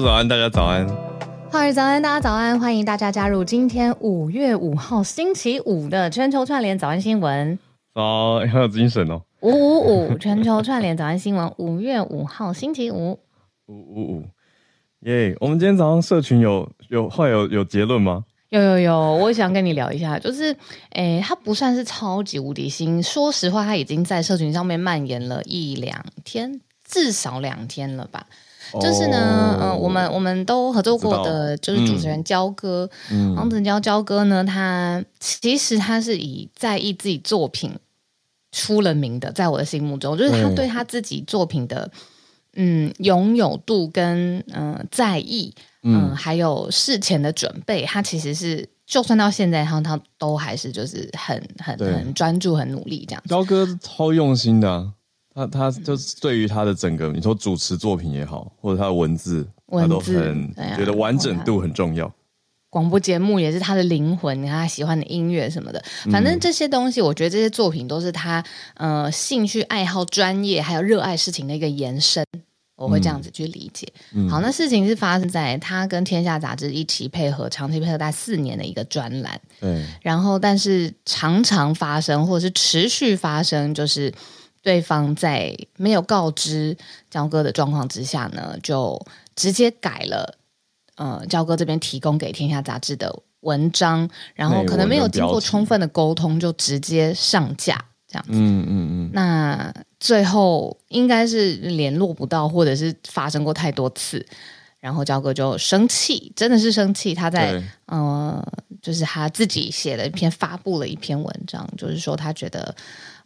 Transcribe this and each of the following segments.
早安，大家早安。好早安，大家早安，欢迎大家加入今天五月五号星期五的全球串联早安新闻。早，很有精神哦。五五五，全球串联早安新闻，五月五号星期五。五五五，耶！我们今天早上社群有有会有有结论吗？有有有，我想跟你聊一下，就是，诶，它不算是超级无敌新。说实话，它已经在社群上面蔓延了一两天，至少两天了吧。就是呢，嗯、哦呃，我们我们都合作过的，就是主持人焦哥，嗯，黄子佼焦哥呢，他其实他是以在意自己作品出了名的，在我的心目中，就是他对他自己作品的，嗯，拥有度跟嗯、呃、在意，嗯、呃，还有事前的准备，他其实是就算到现在，他他都还是就是很很很专注、很努力这样。焦哥超用心的、啊。他他就是对于他的整个，你说主持作品也好，或者他的文字，文字他都很觉得完整度很重要。广播节目也是他的灵魂，你看他喜欢的音乐什么的，反正这些东西，我觉得这些作品都是他呃兴趣爱好、专业还有热爱事情的一个延伸。我会这样子去理解。嗯、好，那事情是发生在他跟天下杂志一起配合，长期配合大概四年的一个专栏。对，然后但是常常发生，或者是持续发生，就是。对方在没有告知焦哥的状况之下呢，就直接改了，呃，焦哥这边提供给天下杂志的文章，然后可能没有经过充分的沟通，就直接上架这样子。嗯嗯嗯。那最后应该是联络不到，或者是发生过太多次，然后焦哥就生气，真的是生气。他在呃，就是他自己写了一篇，发布了一篇文章，就是说他觉得。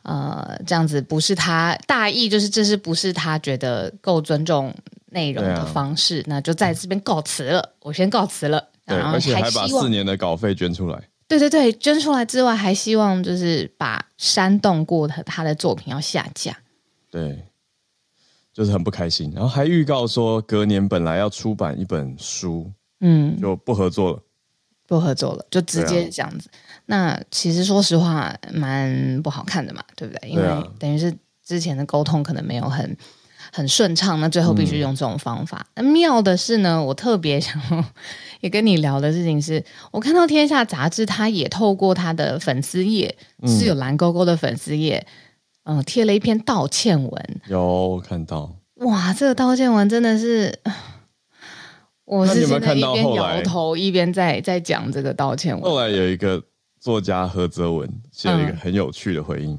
呃，这样子不是他大意，就是这是不是他觉得够尊重内容的方式，啊、那就在这边告辞了。我先告辞了，对，然后而且还把四年的稿费捐出来。对对对，捐出来之外，还希望就是把煽动过的他的作品要下架。对，就是很不开心，然后还预告说隔年本来要出版一本书，嗯，就不合作了。不合作了，就直接这样子。啊、那其实说实话，蛮不好看的嘛，对不对？因为等于是之前的沟通可能没有很很顺畅，那最后必须用这种方法。那、嗯、妙的是呢，我特别想也跟你聊的事情是，我看到《天下杂志》它也透过它的粉丝页，是有蓝勾勾的粉丝页，嗯、呃，贴了一篇道歉文。有看到？哇，这个道歉文真的是。我是现在一边摇头一边在在讲这个道歉文。后来有一个作家何泽文写了一个很有趣的回应。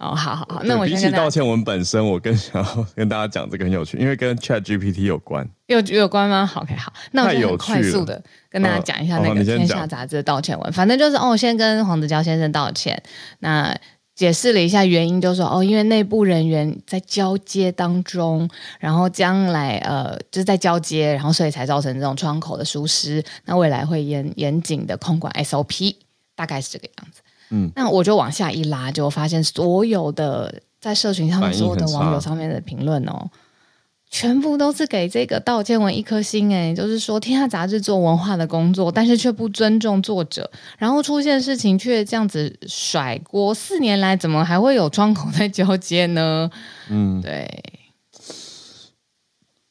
嗯、哦，好好好，那我比起道歉文本身，我更想要跟大家讲这个很有趣，因为跟 Chat GPT 有关。有有关吗？好，OK，好，那我就快速的跟大家讲一下那个天下杂志的道歉文。反正就是哦，先跟黄子佼先生道歉。那。解释了一下原因，就说哦，因为内部人员在交接当中，然后将来呃就是在交接，然后所以才造成这种窗口的疏失。那未来会严严谨的控管 SOP，大概是这个样子。嗯，那我就往下一拉，就发现所有的在社群上面所有的网友上面的评论哦。全部都是给这个道歉文一颗星哎，就是说天下杂志做文化的工作，但是却不尊重作者，然后出现事情却这样子甩锅。四年来怎么还会有窗口在交接呢？嗯，对。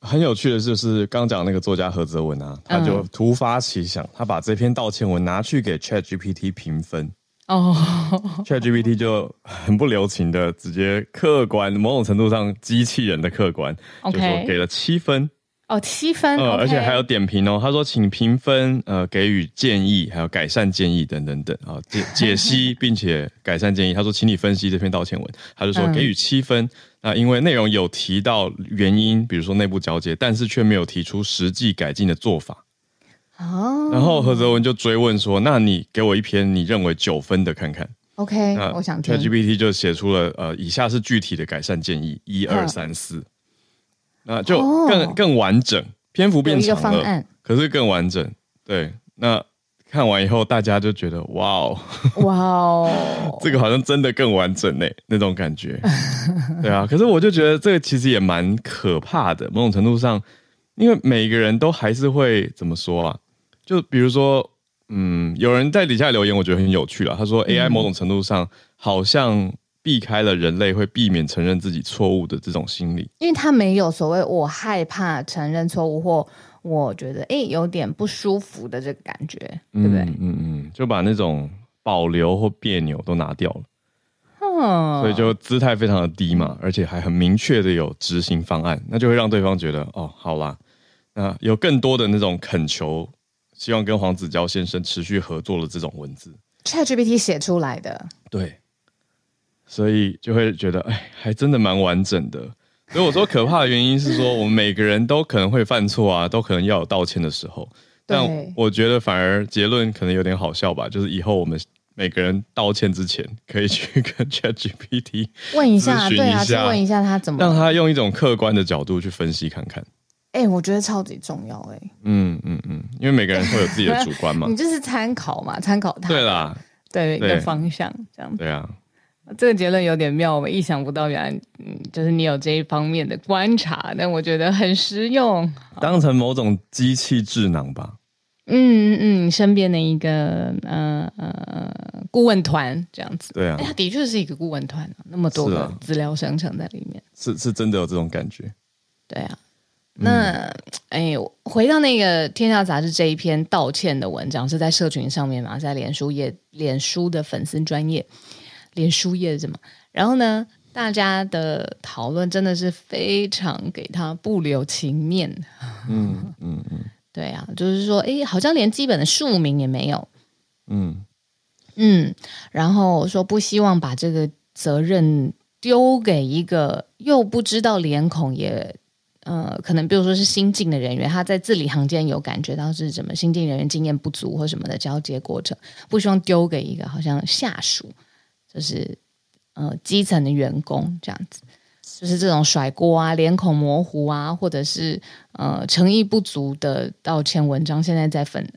很有趣的就是刚讲那个作家何泽文啊，他就突发奇想，他把这篇道歉文拿去给 ChatGPT 评分。哦、oh.，ChatGPT 就很不留情的直接客观，某种程度上机器人的客观，okay. 就说给了七分。哦、oh,，七分，呃、okay. 而且还有点评哦。他说，请评分，呃，给予建议，还有改善建议等等等啊，解解析并且改善建议。他说，请你分析这篇道歉文。他就说给予七分，那、嗯、因为内容有提到原因，比如说内部交接，但是却没有提出实际改进的做法。哦、oh.，然后何泽文就追问说：“那你给我一篇你认为九分的看看。” OK，那我想听。ChatGPT 就写出了呃，以下是具体的改善建议：一二三四，那就更、oh. 更完整，篇幅变长了，可是更完整。对，那看完以后，大家就觉得哇哦，哇哦，这个好像真的更完整呢，那种感觉。对啊，可是我就觉得这个其实也蛮可怕的，某种程度上，因为每个人都还是会怎么说啊？就比如说，嗯，有人在底下留言，我觉得很有趣了。他说，AI 某种程度上好像避开了人类会避免承认自己错误的这种心理，因为他没有所谓我害怕承认错误或我觉得哎有点不舒服的这个感觉，对不对？嗯嗯嗯，就把那种保留或别扭都拿掉了，哦，所以就姿态非常的低嘛，而且还很明确的有执行方案，那就会让对方觉得哦，好啦，那有更多的那种恳求，希望跟黄子佼先生持续合作的这种文字，ChatGPT 写出来的，对，所以就会觉得哎，还真的蛮完整的。所以我说可怕的原因是说，我们每个人都可能会犯错啊，都可能要有道歉的时候。但我觉得反而结论可能有点好笑吧，就是以后我们每个人道歉之前，可以去跟 ChatGPT 问一下，对啊，去问一下他怎么，让他用一种客观的角度去分析看看。哎、欸，我觉得超级重要哎、欸。嗯嗯嗯，因为每个人会有自己的主观嘛。你就是参考嘛，参考他。对啦，对，对一个方向这样。对啊。这个结论有点妙，我们意想不到，原来嗯，就是你有这一方面的观察，但我觉得很实用，当成某种机器智囊吧。嗯嗯，身边的一个呃呃顾问团这样子。对啊，他的确是一个顾问团，那么多的资料生成在里面，是、啊、是，是真的有这种感觉。对啊，那、嗯、哎，回到那个《天下杂志》这一篇道歉的文章，是在社群上面嘛，在脸书页、脸书的粉丝专页。连书页是吗？然后呢，大家的讨论真的是非常给他不留情面。嗯嗯嗯，对啊，就是说，哎，好像连基本的庶民也没有。嗯嗯，然后说不希望把这个责任丢给一个又不知道脸孔也呃，可能比如说是新进的人员，他在字里行间有感觉到是什么新进人员经验不足或什么的交接过程，不希望丢给一个好像下属。就是呃基层的员工这样子，就是这种甩锅啊、脸孔模糊啊，或者是呃诚意不足的道歉文章，现在在粉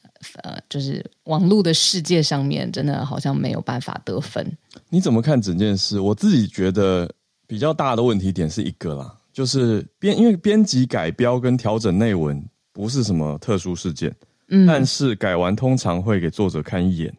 呃就是网络的世界上面，真的好像没有办法得分。你怎么看整件事？我自己觉得比较大的问题点是一个啦，就是编因为编辑改标跟调整内文不是什么特殊事件，嗯，但是改完通常会给作者看一眼，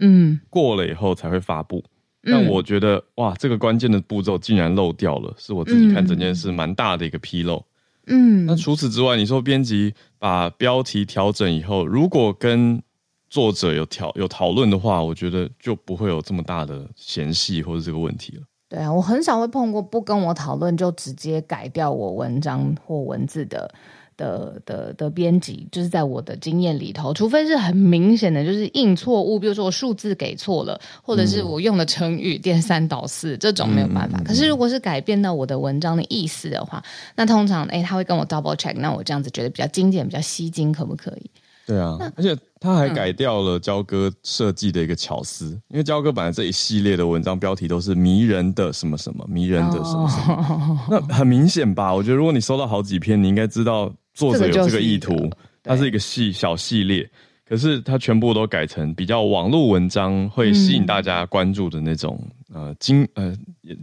嗯，过了以后才会发布。但我觉得、嗯、哇，这个关键的步骤竟然漏掉了，是我自己看整件事蛮大的一个纰漏。嗯，那除此之外，你说编辑把标题调整以后，如果跟作者有讨有讨论的话，我觉得就不会有这么大的嫌隙或者这个问题了。对啊，我很少会碰过不跟我讨论就直接改掉我文章或文字的。的的的编辑，就是在我的经验里头，除非是很明显的，就是印错误，比如说我数字给错了，或者是我用的成语颠三倒四，这种没有办法。可是如果是改变到我的文章的意思的话，那通常哎，他会跟我 double check，那我这样子觉得比较精简，比较吸睛，可不可以？对啊，而且他还改掉了焦哥设计的一个巧思，嗯、因为焦哥本来这一系列的文章标题都是迷人的什么什么，迷人的什么什么，哦、那很明显吧？我觉得如果你收到好几篇，你应该知道。作者有这个意图，这个、它是一个系小系列，可是它全部都改成比较网络文章，会吸引大家关注的那种、嗯、呃惊呃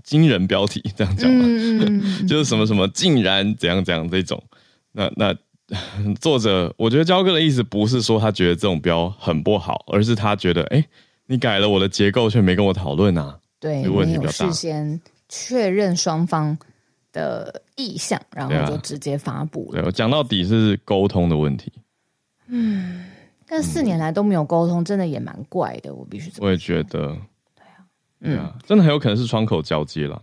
惊人标题，这样讲嘛，嗯、就是什么什么竟然怎样怎样这种。那那作者，我觉得焦哥的意思不是说他觉得这种标很不好，而是他觉得哎，你改了我的结构，却没跟我讨论啊，对，问题比较大，事先确认双方的意向，然后就直接发布了。对，我讲到底是沟通的问题。嗯，但四年来都没有沟通，真的也蛮怪的。我必须。我也觉得。对啊，嗯，真的很有可能是窗口交接了。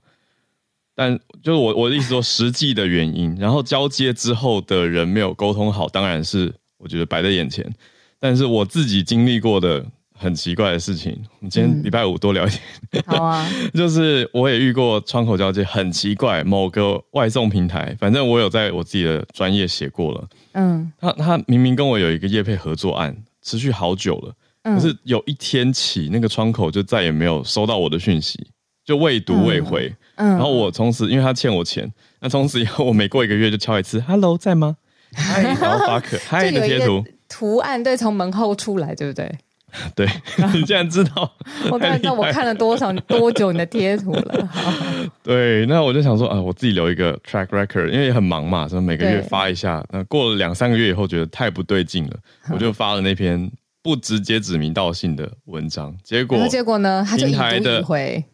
但就是我我的意思说，实际的原因，然后交接之后的人没有沟通好，当然是我觉得摆在眼前。但是我自己经历过的。很奇怪的事情，我们今天礼拜五多聊一点。嗯、好啊，就是我也遇过窗口交接，很奇怪，某个外送平台，反正我有在我自己的专业写过了。嗯，他他明明跟我有一个业配合作案，持续好久了，嗯、可是有一天起，那个窗口就再也没有收到我的讯息，就未读未回。嗯，嗯然后我从此因为他欠我钱，那从此以后我每过一个月就敲一次，Hello，在吗？嗨，然后发可嗨的贴图，图案对，从门后出来，对不对？对，你竟然知道？我刚才知道我看了多少多久你的贴图了。对，那我就想说啊，我自己留一个 track record，因为也很忙嘛，所以每个月发一下。那过了两三个月以后，觉得太不对劲了，我就发了那篇不直接指名道姓的文章。结果，结果呢？他就已读已回。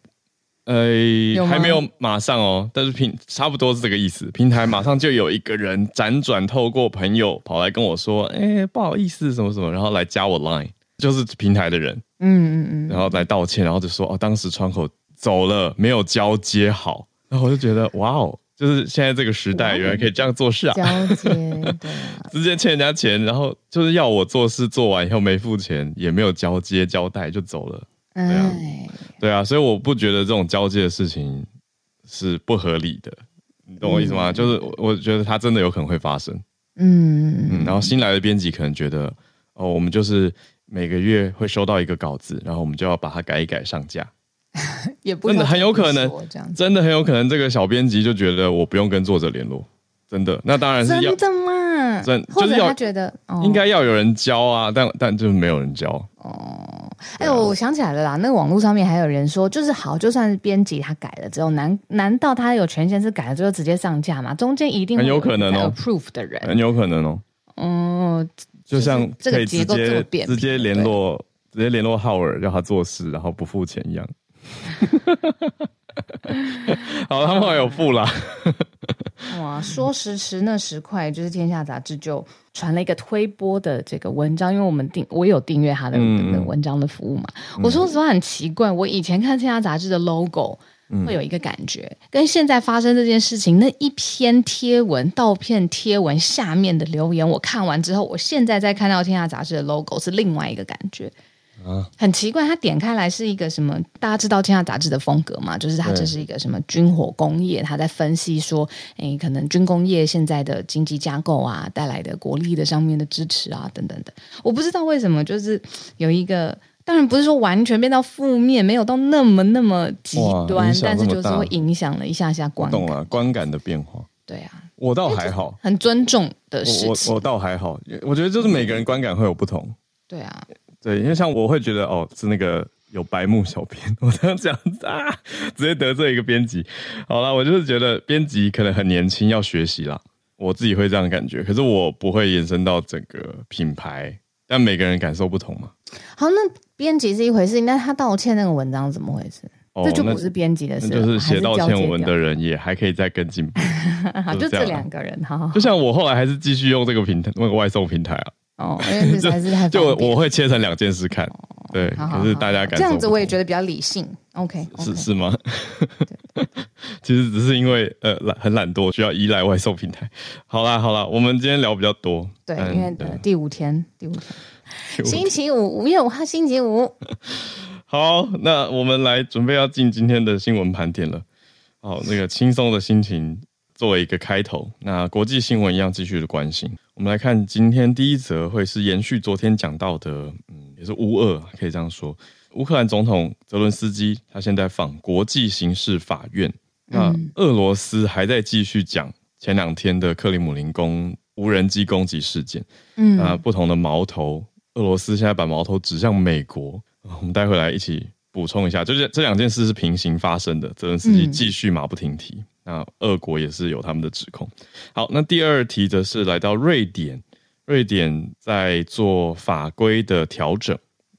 呃，还没有马上哦，但是平差不多是这个意思。平台马上就有一个人辗转透过朋友跑来跟我说：“哎，不好意思，什么什么。”然后来加我 Line，就是平台的人，嗯嗯嗯，然后来道歉，然后就说：“哦，当时窗口走了，没有交接好。”然后我就觉得，哇哦，就是现在这个时代，原来可以这样做事啊！交接，对，直接欠人家钱，然后就是要我做事做完以后没付钱，也没有交接交代就走了。对啊，对啊，所以我不觉得这种交接的事情是不合理的，你懂我意思吗？嗯、就是我觉得它真的有可能会发生，嗯嗯，然后新来的编辑可能觉得，哦，我们就是每个月会收到一个稿子，然后我们就要把它改一改上架，也不真的很有可能，真的很有可能这个小编辑就觉得我不用跟作者联络，真的，那当然是要真的吗？真就是要觉得、哦、应该要有人教啊，但但就是没有人教哦。哎，我想起来了啦，那个网络上面还有人说，就是好，就算是编辑他改了之后，难难道他有权限是改了之后直接上架吗？中间一定很有可能哦，approve 的人很有可能哦。嗯，就像这个结构这么变，直接联络直接联络浩尔让他做事，然后不付钱一样。好，他们还有付啦。哇，说时迟那时快，就是《天下杂志》就传了一个推播的这个文章，因为我们订我有订阅他的那个文章的服务嘛。嗯、我说实话很奇怪，我以前看《天下杂志》的 logo 会有一个感觉，嗯、跟现在发生这件事情那一篇贴文、盗片贴文下面的留言，我看完之后，我现在再看到《天下杂志》的 logo 是另外一个感觉。很奇怪，它点开来是一个什么？大家知道《天下杂志》的风格嘛？就是它这是一个什么军火工业？他在分析说，诶，可能军工业现在的经济架构啊，带来的国力的上面的支持啊，等等的。我不知道为什么，就是有一个，当然不是说完全变到负面，没有到那么那么极端，但是就是会影响了一下下观感。懂了，观感的变化。对啊，我倒还好，很尊重的事情。我我倒还好，我觉得就是每个人观感会有不同。对啊。对，因为像我会觉得哦，是那个有白目小编，我这样讲啊，直接得罪一个编辑。好了，我就是觉得编辑可能很年轻，要学习啦。我自己会这样感觉，可是我不会延伸到整个品牌，但每个人感受不同嘛。好，那编辑是一回事，那他道歉那个文章怎么回事？哦、这就不是编辑的事，就是写道歉文的人也还可以再跟进步。好，就这两个人，好，好，好，就像我后来还是继续用这个平台，那个外送平台啊。哦，因为 还是太就我会切成两件事看，对，可是大家感觉这样子我也觉得比较理性。OK，是是吗？其实只是因为呃懒很懒惰，需要依赖外送平台。好啦好啦，我们今天聊比较多，对，因为第五天第五天，星期五五月五号星期五。好，那我们来准备要进今天的新闻盘点了。好，那个轻松的心情。作为一个开头，那国际新闻一样继续的关心。我们来看今天第一则，会是延续昨天讲到的，嗯，也是乌俄，可以这样说。乌克兰总统泽伦斯基他现在访国际刑事法院，那俄罗斯还在继续讲前两天的克里姆林宫无人机攻击事件。嗯，那不同的矛头，俄罗斯现在把矛头指向美国。我们待会来一起补充一下，就是这两件事是平行发生的。泽伦斯基继续马不停蹄。那俄国也是有他们的指控。好，那第二题则是来到瑞典，瑞典在做法规的调整，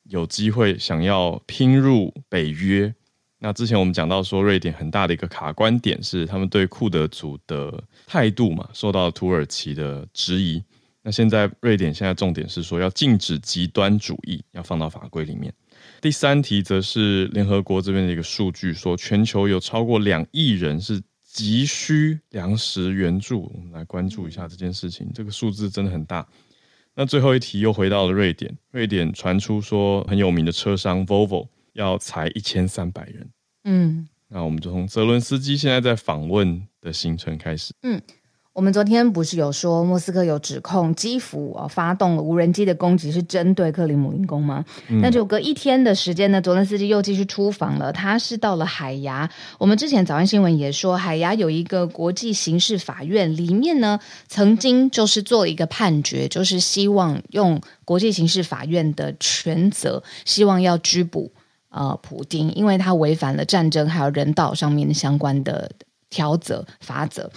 有机会想要拼入北约。那之前我们讲到说，瑞典很大的一个卡关点是他们对库德族的态度嘛，受到土耳其的质疑。那现在瑞典现在重点是说要禁止极端主义，要放到法规里面。第三题则是联合国这边的一个数据，说全球有超过两亿人是。急需粮食援助，我们来关注一下这件事情。这个数字真的很大。那最后一题又回到了瑞典，瑞典传出说很有名的车商 Volvo 要裁一千三百人。嗯，那我们就从泽伦斯基现在在访问的行程开始。嗯。我们昨天不是有说莫斯科有指控基辅啊发动了无人机的攻击是针对克里姆林宫吗？嗯、那就隔一天的时间呢，泽连斯基又继续出访了。他是到了海牙。我们之前早安新闻也说，海牙有一个国际刑事法院，里面呢曾经就是做了一个判决，就是希望用国际刑事法院的权责，希望要拘捕呃普丁，因为他违反了战争还有人道上面相关的。条则法则，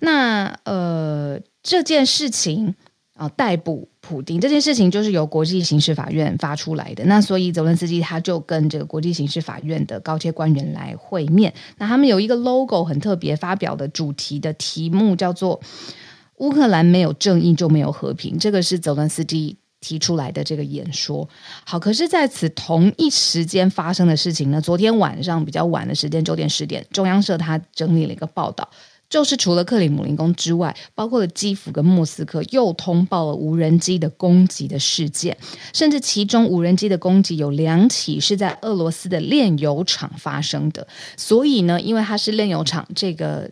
那呃这件事情啊逮捕普丁这件事情，就是由国际刑事法院发出来的。那所以泽伦斯基他就跟这个国际刑事法院的高阶官员来会面。那他们有一个 logo 很特别，发表的主题的题目叫做“乌克兰没有正义就没有和平”。这个是泽伦斯基。提出来的这个演说，好，可是在此同一时间发生的事情呢？昨天晚上比较晚的时间，九点十点，中央社他整理了一个报道，就是除了克里姆林宫之外，包括了基辅跟莫斯科，又通报了无人机的攻击的事件，甚至其中无人机的攻击有两起是在俄罗斯的炼油厂发生的。所以呢，因为它是炼油厂，这个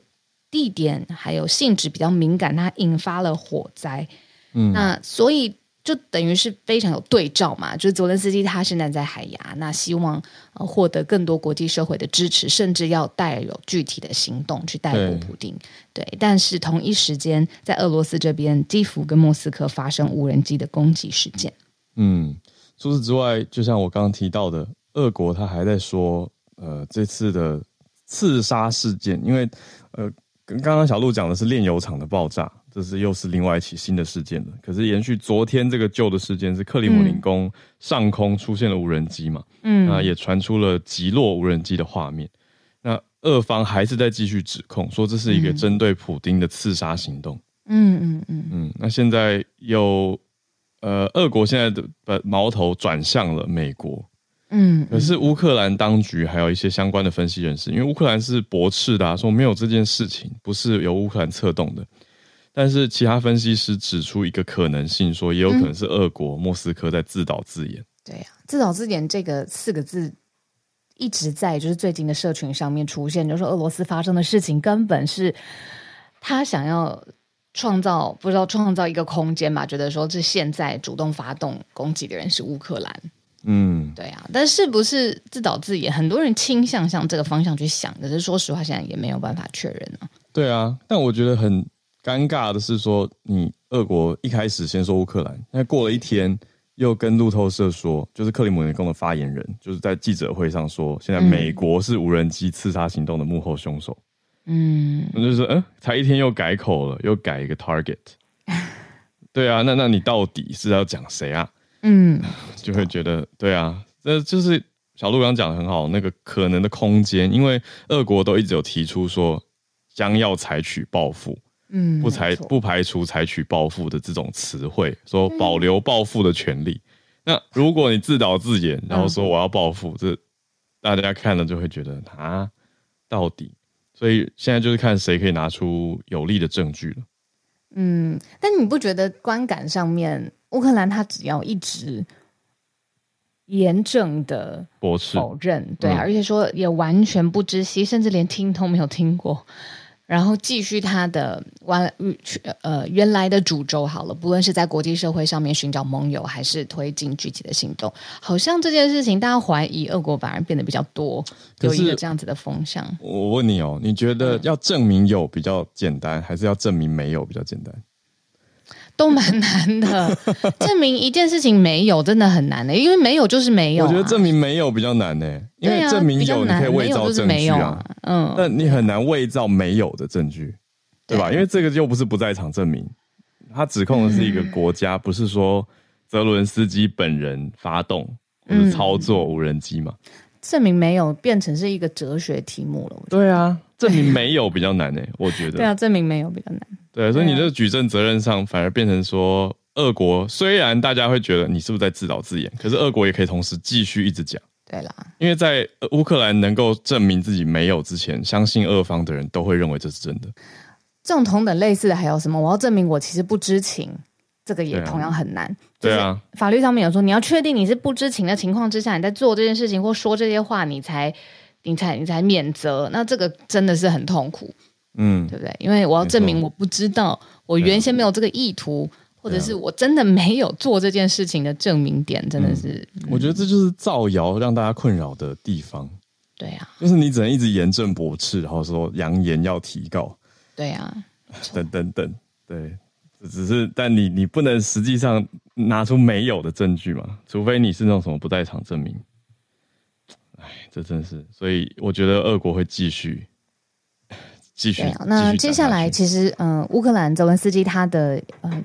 地点还有性质比较敏感，它引发了火灾。嗯，那所以。就等于是非常有对照嘛，就是泽伦斯基他现在在海牙，那希望呃获得更多国际社会的支持，甚至要带有具体的行动去逮捕普丁。对，对，但是同一时间在俄罗斯这边，基辅跟莫斯科发生无人机的攻击事件。嗯，除此之外，就像我刚刚提到的，俄国他还在说，呃，这次的刺杀事件，因为呃，跟刚刚小鹿讲的是炼油厂的爆炸。这是又是另外一起新的事件了。可是延续昨天这个旧的事件，是克里姆林宫上空出现了无人机嘛？嗯，那也传出了击落无人机的画面。那俄方还是在继续指控，说这是一个针对普丁的刺杀行动。嗯嗯嗯嗯。那现在有呃，俄国现在的把矛头转向了美国。嗯。可是乌克兰当局还有一些相关的分析人士，因为乌克兰是驳斥的，说没有这件事情，不是由乌克兰策动的。但是其他分析师指出一个可能性，说也有可能是俄国莫斯科在自导自演。嗯、对呀、啊，自导自演这个四个字一直在就是最近的社群上面出现，就是说俄罗斯发生的事情根本是他想要创造，不知道创造一个空间吧？觉得说这现在主动发动攻击的人是乌克兰。嗯，对啊，但是不是自导自演？很多人倾向向这个方向去想，可是说实话，现在也没有办法确认啊。对啊，但我觉得很。尴尬的是说，你俄国一开始先说乌克兰，那过了一天又跟路透社说，就是克里姆林宫的发言人，就是在记者会上说，现在美国是无人机刺杀行动的幕后凶手。嗯，那就是嗯，才一天又改口了，又改一个 target。对啊，那那你到底是要讲谁啊？嗯，就会觉得对啊，这就是小鹿刚讲的很好，那个可能的空间，因为俄国都一直有提出说将要采取报复。嗯，不排不排除采取报复的这种词汇，说保留报复的权利。嗯、那如果你自导自演，然后说我要报复，嗯、这大家看了就会觉得啊，到底？所以现在就是看谁可以拿出有力的证据了。嗯，但你不觉得观感上面，乌克兰他只要一直严正的驳斥否认，对、啊，嗯、而且说也完全不知悉，甚至连听都没有听过。然后继续他的完呃原来的主轴好了，不论是在国际社会上面寻找盟友，还是推进具体的行动，好像这件事情大家怀疑俄国反而变得比较多，有一个这样子的风向。我问你哦，你觉得要证明有比较简单，嗯、还是要证明没有比较简单？都蛮难的，证明一件事情没有真的很难的，因为没有就是没有、啊。我觉得证明没有比较难呢，因为证明有你可以伪造证据啊，啊嗯，但你很难伪造没有的证据，对吧？对，因为这个又不是不在场证明，他指控的是一个国家，嗯、不是说泽伦斯基本人发动或者操作无人机嘛？证明没有变成是一个哲学题目了。对啊，证明没有比较难呢，我觉得。对啊，证明没有比较难。对，所以你这个举证责任上反而变成说，俄国虽然大家会觉得你是不是在自导自演，可是俄国也可以同时继续一直讲。对啦，因为在乌克兰能够证明自己没有之前，相信俄方的人都会认为这是真的。这种同等类似的还有什么？我要证明我其实不知情，这个也同样很难。对啊，法律上面有说，你要确定你是不知情的情况之下，你在做这件事情或说这些话，你才你才你才免责。那这个真的是很痛苦。嗯，对不对？因为我要证明我不知道，我原先没有这个意图，或者是我真的没有做这件事情的证明点，真的是。我觉得这就是造谣让大家困扰的地方。对啊，就是你只能一直严正驳斥，然后说扬言要提告。对啊，等 等等，对，只是但你你不能实际上拿出没有的证据嘛，除非你是那种什么不在场证明。哎，这真是，所以我觉得俄国会继续。继续。那接下来，其实，嗯、呃，乌克兰泽文斯基他的呃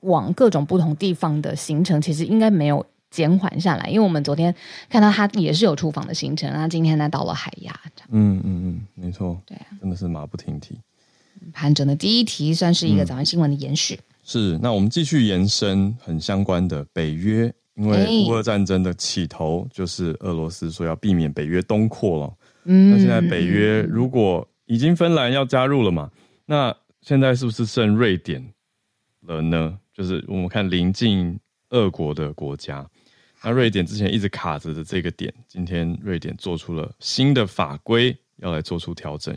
往各种不同地方的行程，其实应该没有减缓下来，因为我们昨天看到他也是有出访的行程，那今天呢到了海牙，嗯嗯嗯，没错，对啊，真的是马不停蹄。盘整的第一题算是一个早安新闻的延续，嗯、是。那我们继续延伸很相关的北约，因为乌俄战争的起头就是俄罗斯说要避免北约东扩了。嗯，那现在北约如果已经芬兰要加入了嘛，那现在是不是剩瑞典了呢？就是我们看临近俄国的国家。那瑞典之前一直卡着的这个点，今天瑞典做出了新的法规，要来做出调整。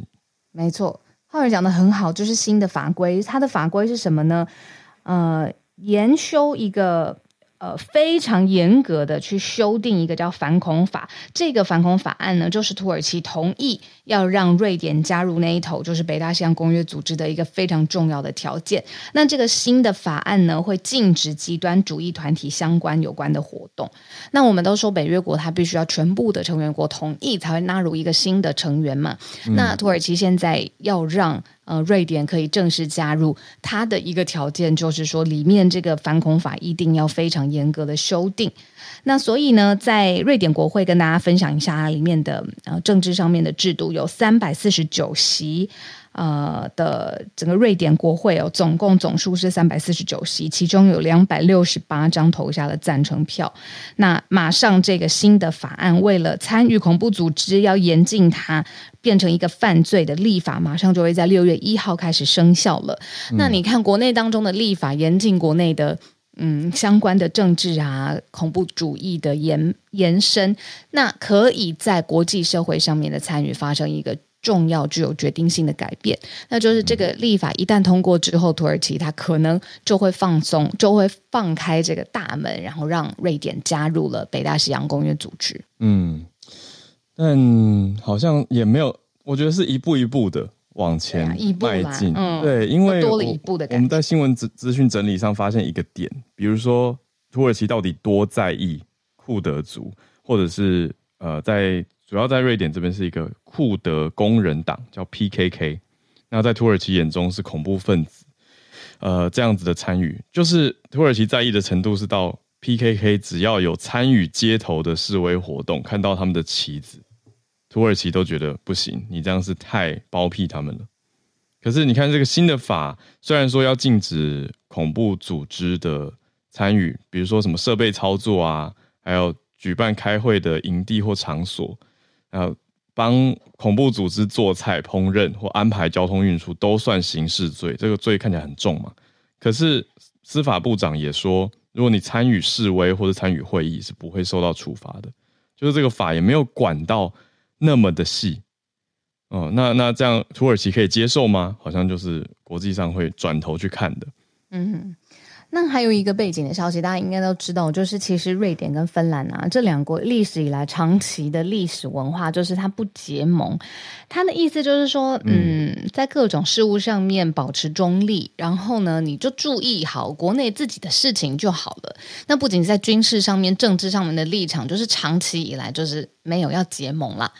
没错，浩尔讲的很好，就是新的法规，它的法规是什么呢？呃，研修一个。呃，非常严格的去修订一个叫反恐法，这个反恐法案呢，就是土耳其同意要让瑞典加入 NATO，就是北大西洋公约组织的一个非常重要的条件。那这个新的法案呢，会禁止极端主义团体相关有关的活动。那我们都说北约国它必须要全部的成员国同意才会纳入一个新的成员嘛。嗯、那土耳其现在要让。呃，瑞典可以正式加入，它的一个条件就是说，里面这个反恐法一定要非常严格的修订。那所以呢，在瑞典国会跟大家分享一下里面的呃政治上面的制度，有三百四十九席。呃的整个瑞典国会哦，总共总数是三百四十九席，其中有两百六十八张投下了赞成票。那马上这个新的法案，为了参与恐怖组织，要严禁它变成一个犯罪的立法，马上就会在六月一号开始生效了。嗯、那你看国内当中的立法，严禁国内的嗯相关的政治啊、恐怖主义的延延伸，那可以在国际社会上面的参与发生一个。重要具有决定性的改变，那就是这个立法一旦通过之后，土耳其它可能就会放松，就会放开这个大门，然后让瑞典加入了北大西洋公约组织。嗯，但好像也没有，我觉得是一步一步的往前迈进。嗯，对，因为多了一步的感觉。我们在新闻资资讯整理上发现一个点，比如说土耳其到底多在意库德族，或者是呃在。主要在瑞典这边是一个库德工人党，叫 PKK。那在土耳其眼中是恐怖分子，呃，这样子的参与，就是土耳其在意的程度是到 PKK 只要有参与街头的示威活动，看到他们的旗子，土耳其都觉得不行，你这样是太包庇他们了。可是你看这个新的法，虽然说要禁止恐怖组织的参与，比如说什么设备操作啊，还有举办开会的营地或场所。呃，帮恐怖组织做菜、烹饪或安排交通运输都算刑事罪，这个罪看起来很重嘛。可是司法部长也说，如果你参与示威或者参与会议，是不会受到处罚的。就是这个法也没有管到那么的细。哦，那那这样土耳其可以接受吗？好像就是国际上会转头去看的。嗯。那还有一个背景的消息，大家应该都知道，就是其实瑞典跟芬兰啊这两国历史以来长期的历史文化，就是它不结盟。它的意思就是说，嗯，在各种事物上面保持中立，然后呢，你就注意好国内自己的事情就好了。那不仅在军事上面、政治上面的立场，就是长期以来就是没有要结盟啦。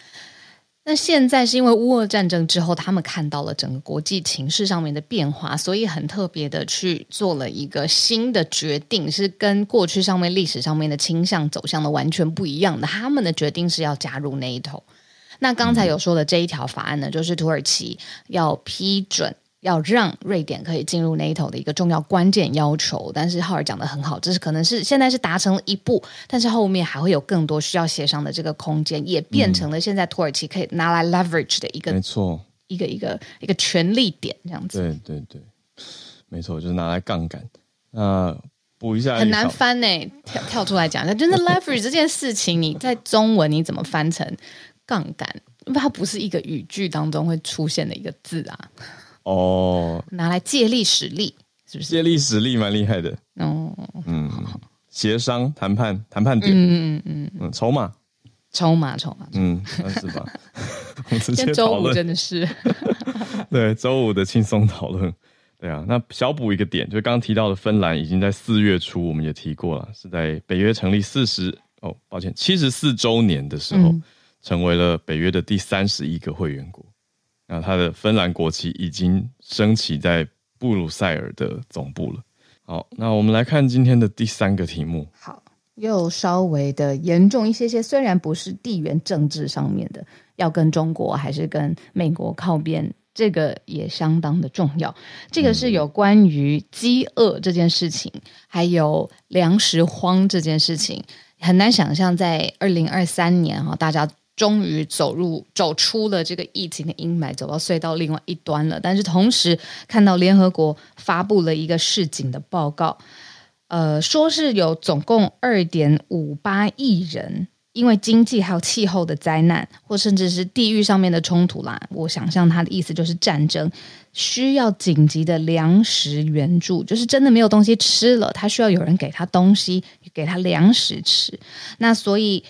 那现在是因为乌俄战争之后，他们看到了整个国际情势上面的变化，所以很特别的去做了一个新的决定，是跟过去上面历史上面的倾向走向的完全不一样的。他们的决定是要加入 NATO。那刚才有说的这一条法案呢，就是土耳其要批准。要让瑞典可以进入 NATO 的一个重要关键要求，但是浩尔讲的很好，这是可能是现在是达成了一步，但是后面还会有更多需要协商的这个空间，也变成了现在土耳其可以拿来 leverage 的一个，没错，一个一个一个权力点这样子。对对对，没错，就是拿来杠杆。那补一下，很难翻呢，跳跳出来讲一下，就是 leverage 这件事情，你在中文你怎么翻成杠杆？因为它不是一个语句当中会出现的一个字啊。哦，拿来借力使力，是不是？借力使力蛮厉害的。哦，嗯，协商谈判谈判点，嗯嗯嗯嗯，筹码，筹码筹码，嗯，是吧？我直接周五真的是，对，周五的轻松讨论。对啊，那小补一个点，就刚刚提到的芬兰，已经在四月初，我们也提过了，是在北约成立四十哦，抱歉，七十四周年的时候，嗯、成为了北约的第三十一个会员国。那他的芬兰国旗已经升起在布鲁塞尔的总部了。好，那我们来看今天的第三个题目。好，又稍微的严重一些些，虽然不是地缘政治上面的，要跟中国还是跟美国靠边，这个也相当的重要。这个是有关于饥饿这件事情，还有粮食荒这件事情，很难想象在二零二三年哈，大家。终于走入走出了这个疫情的阴霾，走到隧道另外一端了。但是同时看到联合国发布了一个世锦的报告，呃，说是有总共二点五八亿人因为经济还有气候的灾难，或甚至是地域上面的冲突啦。我想象他的意思就是战争需要紧急的粮食援助，就是真的没有东西吃了，他需要有人给他东西，给他粮食吃。那所以。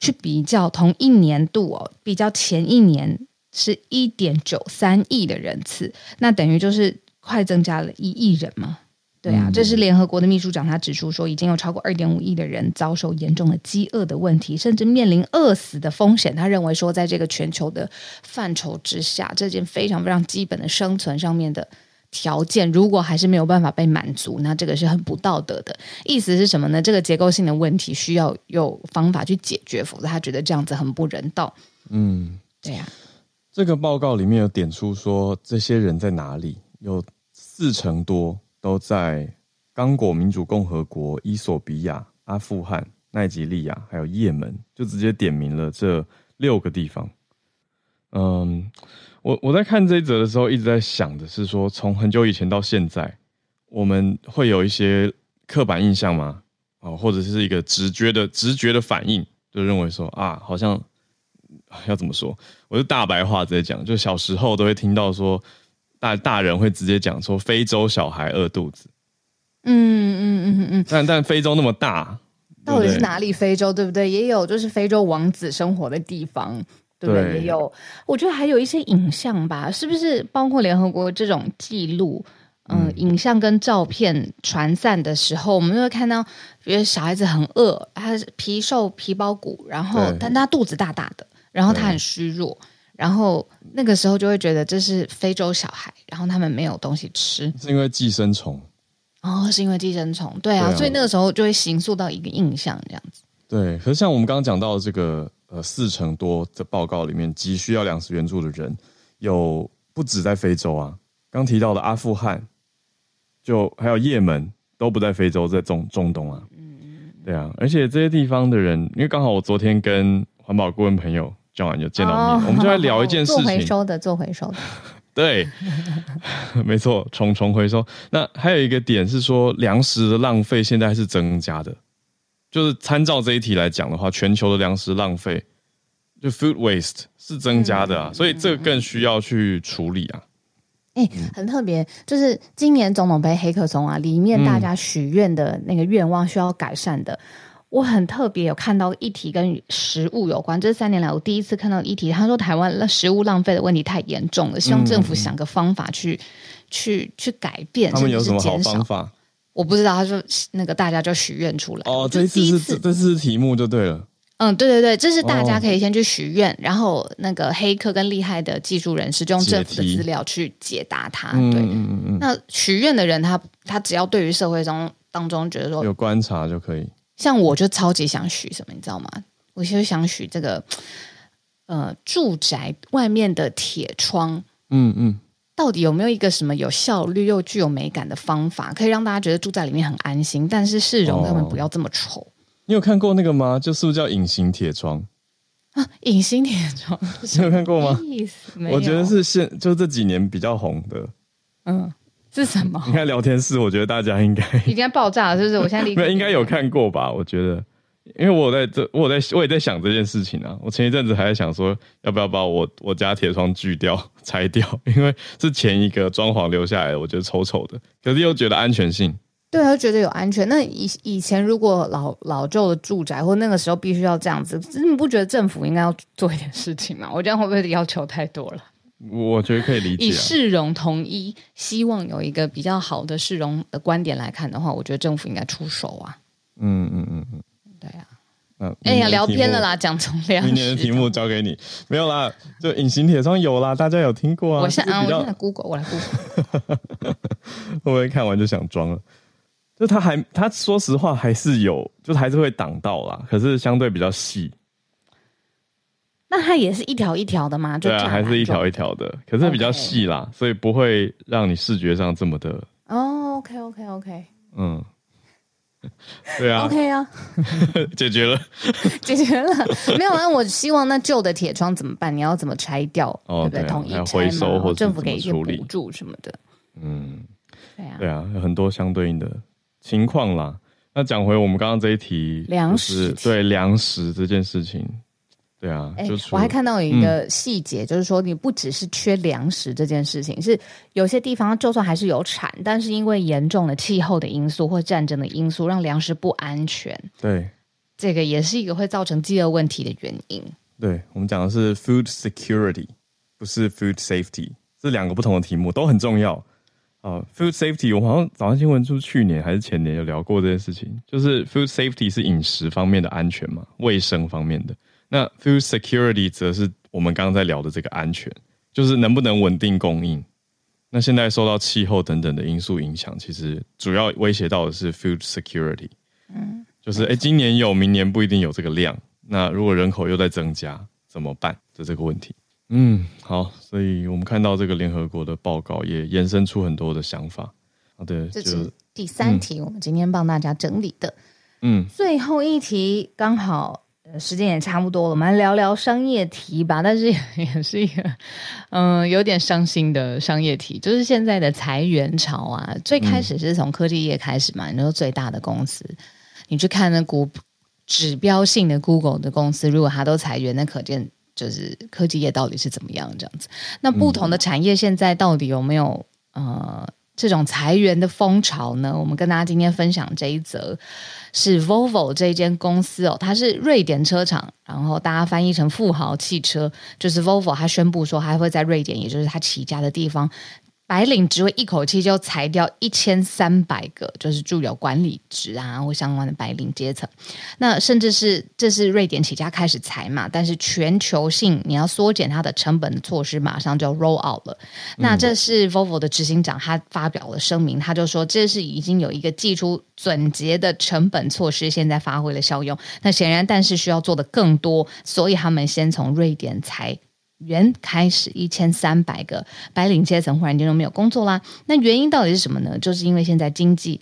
去比较同一年度哦，比较前一年是一点九三亿的人次，那等于就是快增加了一亿人嘛？对啊，这是联合国的秘书长他指出说，已经有超过二点五亿的人遭受严重的饥饿的问题，甚至面临饿死的风险。他认为说，在这个全球的范畴之下，这件非常非常基本的生存上面的。条件如果还是没有办法被满足，那这个是很不道德的。意思是什么呢？这个结构性的问题需要有方法去解决，否则他觉得这样子很不人道。嗯，对呀。这个报告里面有点出说，这些人在哪里？有四成多都在刚果民主共和国、伊索比亚、阿富汗、奈及利亚，还有也门，就直接点名了这六个地方。嗯。我我在看这一则的时候，一直在想的是说，从很久以前到现在，我们会有一些刻板印象吗？啊，或者是一个直觉的直觉的反应，就认为说啊，好像要怎么说？我就大白话直接讲，就小时候都会听到说，大大人会直接讲说，非洲小孩饿肚子。嗯嗯嗯嗯嗯。但但非洲那么大，到底是哪里非洲？对不对？也有就是非洲王子生活的地方。对不对？也有，我觉得还有一些影像吧，是不是？包括联合国这种记录，嗯、呃，影像跟照片传散的时候，我们就会看到，比如小孩子很饿，他皮瘦皮包骨，然后但他肚子大大的，然后他很虚弱，然后那个时候就会觉得这是非洲小孩，然后他们没有东西吃，是因为寄生虫哦，是因为寄生虫，对啊，对啊，所以那个时候就会形塑到一个印象这样子。对，可是像我们刚刚讲到这个。呃，四成多的报告里面，急需要粮食援助的人有不止在非洲啊。刚提到的阿富汗，就还有也门，都不在非洲，在中中东啊。嗯，对啊。而且这些地方的人，因为刚好我昨天跟环保顾问朋友 John 就见到面，哦、我们就来聊一件事情。做回收的，做回收的。对，没错，重重回收。那还有一个点是说，粮食的浪费现在是增加的。就是参照这一题来讲的话，全球的粮食浪费，就 food waste 是增加的啊，嗯、所以这个更需要去处理啊。哎、欸，很特别，就是今年总统杯黑客松啊，里面大家许愿的那个愿望需要改善的，嗯、我很特别有看到议题跟食物有关。这三年来我第一次看到议题，他说台湾食物浪费的问题太严重了，希望政府想个方法去、嗯、去去改变，他们有什么好方法？我不知道，他说那个大家就许愿出来哦，这一次是这次是题目就对了。嗯，对对对，这是大家可以先去许愿，哦、然后那个黑客跟厉害的技术人士就用政府的资料去解答它。对，嗯嗯嗯。那许愿的人他他只要对于社会中当中觉得说有观察就可以。像我就超级想许什么，你知道吗？我就想许这个呃住宅外面的铁窗。嗯嗯。嗯到底有没有一个什么有效率又具有美感的方法，可以让大家觉得住在里面很安心，但是市容他们不要这么丑？你有看过那个吗？就是不是叫隐形铁窗啊？隐形铁窗，你有看过吗？我觉得是现就这几年比较红的。嗯，是什么？你看聊天室，我觉得大家应该已经爆炸了，是不是？我现在没有应该有看过吧？我觉得。因为我在这，我在我也在想这件事情啊。我前一阵子还在想说，要不要把我我家铁窗锯掉、拆掉，因为是前一个装潢留下来的，我觉得丑丑的。可是又觉得安全性，对，又觉得有安全。那以以前如果老老旧的住宅，或那个时候必须要这样子，你不觉得政府应该要做一点事情吗？我这样会不会要求太多了？我觉得可以理解。以市容统一，希望有一个比较好的市容的观点来看的话，我觉得政府应该出手啊。嗯嗯嗯嗯。对啊，嗯，哎呀，聊偏了啦，讲重量。明年的题目交给你，没有啦，就隐形铁窗有啦，大家有听过啊。我现在啊，我现在 Google，我来 Google。会不会看完就想装了？就他还他说实话还是有，就是还是会挡到啦，可是相对比较细。那它也是一条一条的吗？对啊，还是一条一条的，可是比较细啦.所以不会让你视觉上这么的。哦、okay. 嗯，对啊，OK 啊，解决了，解决了，没有啊？我希望那旧的铁窗怎么办？你要怎么拆掉？哦，对不对？统一拆回收或政府给一些补助什么的。嗯，对啊，对啊，有很多相对应的情况啦。那讲回我们刚刚这一题，粮食对粮食这件事情。对啊，哎，我还看到有一个细节，嗯、就是说你不只是缺粮食这件事情，是有些地方就算还是有产，但是因为严重的气候的因素或战争的因素，让粮食不安全。对，这个也是一个会造成饥饿问题的原因。对，我们讲的是 food security，不是 food safety，这两个不同的题目都很重要啊。Uh, food safety，我好像早上新闻出去年还是前年有聊过这件事情，就是 food safety 是饮食方面的安全嘛，卫生方面的。那 food security 则是我们刚刚在聊的这个安全，就是能不能稳定供应。那现在受到气候等等的因素影响，其实主要威胁到的是 food security。嗯，就是哎，今年有，明年不一定有这个量。那如果人口又在增加，怎么办？的这个问题。嗯，好，所以我们看到这个联合国的报告也延伸出很多的想法。好的，这是第三题，我们今天帮大家整理的。嗯，最后一题刚好。时间也差不多了，我们来聊聊商业题吧。但是也 是一个，嗯、呃，有点伤心的商业题，就是现在的裁员潮啊。最开始是从科技业开始嘛，嗯、你说最大的公司，你去看那股指标性的 Google 的公司，如果它都裁员，那可见就是科技业到底是怎么样这样子。那不同的产业现在到底有没有呃这种裁员的风潮呢？我们跟大家今天分享这一则。是 Volvo 这间公司哦，它是瑞典车厂，然后大家翻译成富豪汽车，就是 Volvo，它宣布说，还会在瑞典，也就是它起家的地方。白领职位一口气就裁掉一千三百个，就是具有管理职啊或相关的白领阶层。那甚至是这是瑞典起家开始裁嘛，但是全球性你要缩减它的成本的措施马上就要 roll out 了。那这是 Volvo 的执行长他发表了声明，他就说这是已经有一个寄出总结的成本措施，现在发挥了效用。那显然，但是需要做的更多，所以他们先从瑞典裁。原开始一千三百个白领阶层忽然间都没有工作啦，那原因到底是什么呢？就是因为现在经济、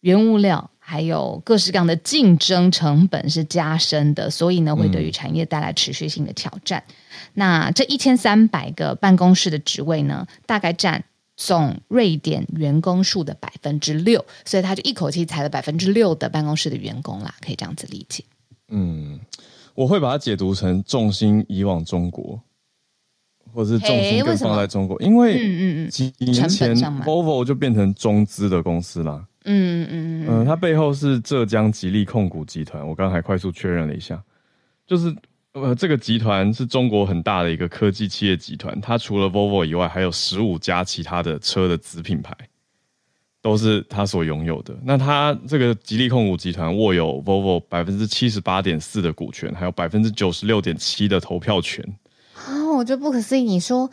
原物料还有各式各样的竞争成本是加深的，所以呢会对于产业带来持续性的挑战。嗯、那这一千三百个办公室的职位呢，大概占总瑞典员工数的百分之六，所以他就一口气裁了百分之六的办公室的员工啦，可以这样子理解。嗯，我会把它解读成重心移往中国。或者是重心更放在中国，因为嗯嗯几年前 Volvo 就变成中资的公司啦。嗯嗯嗯，它背后是浙江吉利控股集团。我刚才快速确认了一下，就是呃，这个集团是中国很大的一个科技企业集团。它除了 Volvo 以外，还有十五家其他的车的子品牌，都是它所拥有的。那它这个吉利控股集团握有 Volvo 百分之七十八点四的股权，还有百分之九十六点七的投票权。我觉得不可思议。你说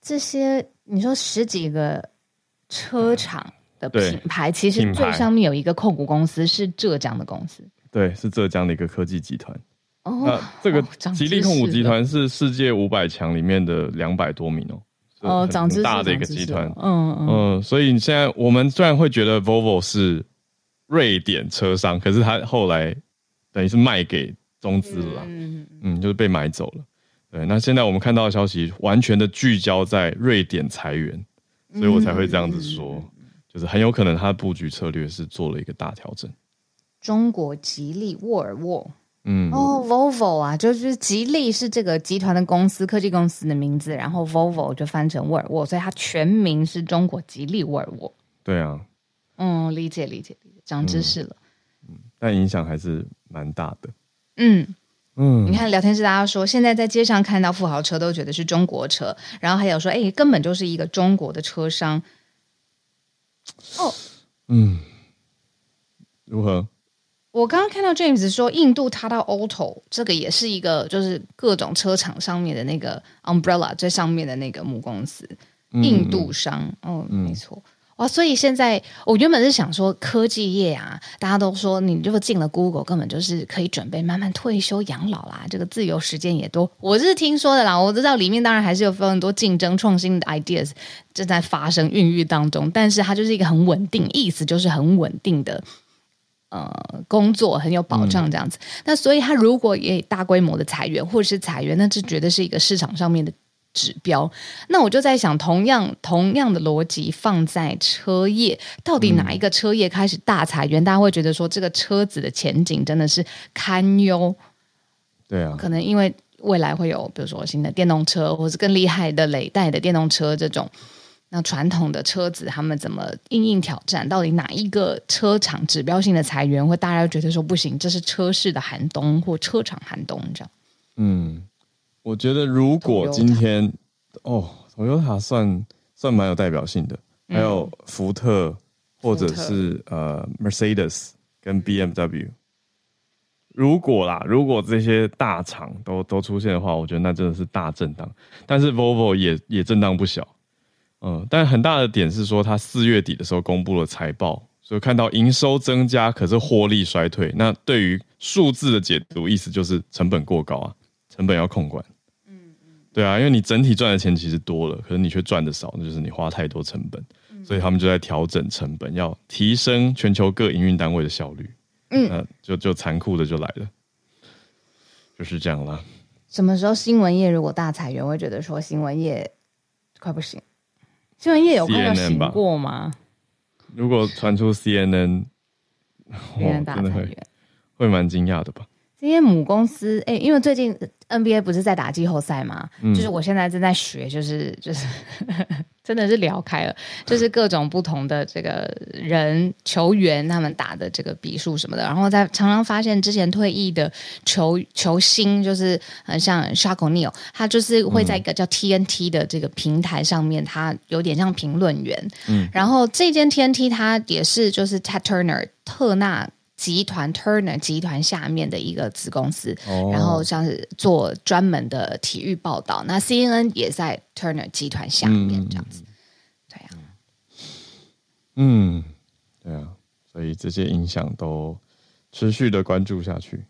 这些，你说十几个车厂的品牌，其实最上面有一个控股公司是浙江的公司，对，是浙江的一个科技集团。哦，那这个吉利控股集团是世界五百强里面的两百多名哦，哦，长很大的一个集团。嗯嗯，嗯，所以你现在我们虽然会觉得 Volvo 是瑞典车商，可是他后来等于是卖给中资了，嗯嗯，就是被买走了。对，那现在我们看到的消息完全的聚焦在瑞典裁员，所以我才会这样子说，嗯、就是很有可能它的布局策略是做了一个大调整。中国吉利沃尔沃，嗯，哦，Volvo 啊，就是吉利是这个集团的公司，科技公司的名字，然后 Volvo 就翻成沃尔沃，所以它全名是中国吉利沃尔沃。对啊，嗯，理解理解理解，长知识了。嗯，嗯，但影响还是蛮大的。嗯。嗯，你看聊天室大家说，现在在街上看到富豪车都觉得是中国车，然后还有说，哎，根本就是一个中国的车商。哦，嗯，如何？我刚刚看到 James 说，印度 Tata Auto 这个也是一个，就是各种车厂上面的那个 umbrella 最上面的那个母公司，印度商。嗯、哦，没错。哇，所以现在我原本是想说科技业啊，大家都说你如果进了 Google，根本就是可以准备慢慢退休养老啦，这个自由时间也多。我是听说的啦，我知道里面当然还是有非常多竞争创新的 ideas 正在发生孕育当中，但是它就是一个很稳定，意思就是很稳定的呃工作，很有保障这样子。嗯、那所以它如果也大规模的裁员或者是裁员，那这绝对是一个市场上面的。指标，那我就在想，同样同样的逻辑放在车业，到底哪一个车业开始大裁员？嗯、大家会觉得说，这个车子的前景真的是堪忧。对啊，可能因为未来会有，比如说新的电动车，或是更厉害的累代的电动车这种。那传统的车子他们怎么因应挑战？到底哪一个车厂指标性的裁员，会大家觉得说不行，这是车市的寒冬或车厂寒冬这样？嗯。我觉得如果今天哦，Toyota 算算蛮有代表性的，还有福特或者是呃 Mercedes 跟 BMW。如果啦，如果这些大厂都都出现的话，我觉得那真的是大震荡。但是 Volvo 也也震荡不小，嗯，但很大的点是说，它四月底的时候公布了财报，所以看到营收增加，可是获利衰退。那对于数字的解读，意思就是成本过高啊，成本要控管。对啊，因为你整体赚的钱其实多了，可是你却赚的少，那就是你花太多成本，嗯、所以他们就在调整成本，要提升全球各营运单位的效率。嗯，那就就残酷的就来了，就是这样啦。什么时候新闻业如果大裁员，我会觉得说新闻业快不行。新闻业有快要醒过吗？如果传出 CNN，哇，大裁员，会蛮惊讶的吧？今天母公司哎、欸，因为最近 NBA 不是在打季后赛嘛，嗯、就是我现在正在学，就是就是 真的是聊开了，就是各种不同的这个人球员他们打的这个比数什么的，然后在常常发现之前退役的球球星，就是很像 Shaq O'Neal，他就是会在一个叫 TNT 的这个平台上面，他有点像评论员，嗯，然后这间 TNT 他也是就是 Ted Turner 特纳。集团 Turner 集团下面的一个子公司，哦、然后像是做专门的体育报道。那 CNN 也在 Turner 集团下面这样子，嗯、对呀、啊，嗯，对啊，所以这些影响都持续的关注下去。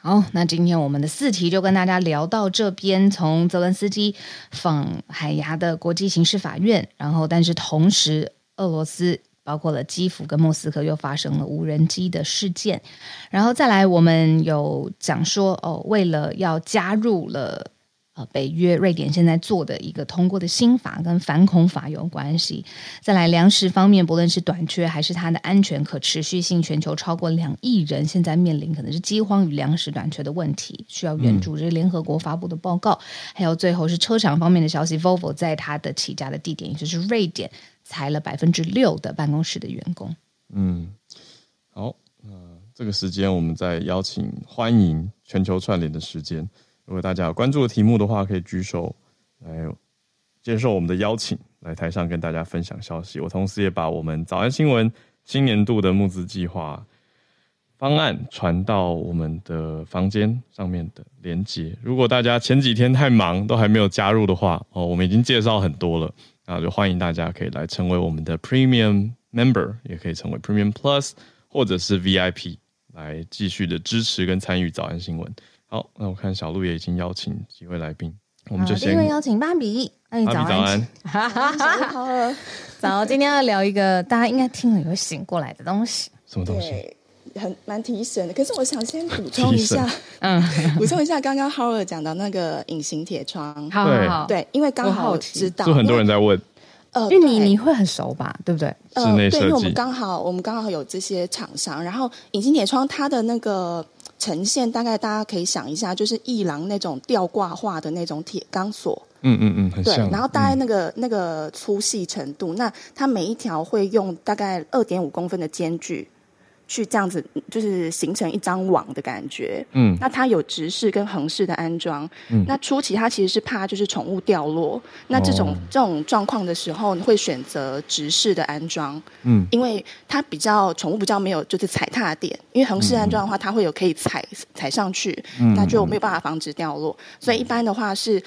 好，那今天我们的四题就跟大家聊到这边。从泽伦斯基访海牙的国际刑事法院，然后但是同时俄罗斯。包括了基辅跟莫斯科又发生了无人机的事件，然后再来我们有讲说哦，为了要加入了呃北约，瑞典现在做的一个通过的新法跟反恐法有关系。再来粮食方面，不论是短缺还是它的安全可持续性，全球超过两亿人现在面临可能是饥荒与粮食短缺的问题，需要援助。这是联合国发布的报告。还有最后是车厂方面的消息，Volvo 在它的起家的地点也就是瑞典。裁了百分之六的办公室的员工。嗯，好，那这个时间我们在邀请欢迎全球串联的时间。如果大家有关注的题目的话，可以举手来接受我们的邀请，来台上跟大家分享消息。我同时也把我们早安新闻新年度的募资计划方案传到我们的房间上面的连接。如果大家前几天太忙都还没有加入的话，哦，我们已经介绍很多了。那就欢迎大家可以来成为我们的 Premium Member，也可以成为 Premium Plus 或者是 VIP 来继续的支持跟参与早安新闻。好，那我看小鹿也已经邀请几位来宾，我们就先。第一位邀请芭比，哎，早安，早安，哈哈哈。早，今天要聊一个大家应该听了也会醒过来的东西，什么东西？很蛮提神的，可是我想先补充一下，嗯，补充一下刚刚 Howard 讲到那个隐形铁窗，好好好，对，因为刚好知道，就很多人在问，呃，因为你你会很熟吧，对不对？呃，对，因为我们刚好我们刚好有这些厂商，然后隐形铁窗它的那个呈现，大概大家可以想一下，就是一郎那种吊挂画的那种铁钢索，嗯嗯嗯，很像，对，然后大概那个、嗯、那个粗细程度，那它每一条会用大概二点五公分的间距。去这样子，就是形成一张网的感觉。嗯，那它有直式跟横式的安装。嗯，那初期它其实是怕就是宠物掉落。那这种、哦、这种状况的时候，你会选择直式的安装。嗯，因为它比较宠物比较没有就是踩踏点。因为横式安装的话，它会有可以踩踩上去，那就没有办法防止掉落。所以一般的话是。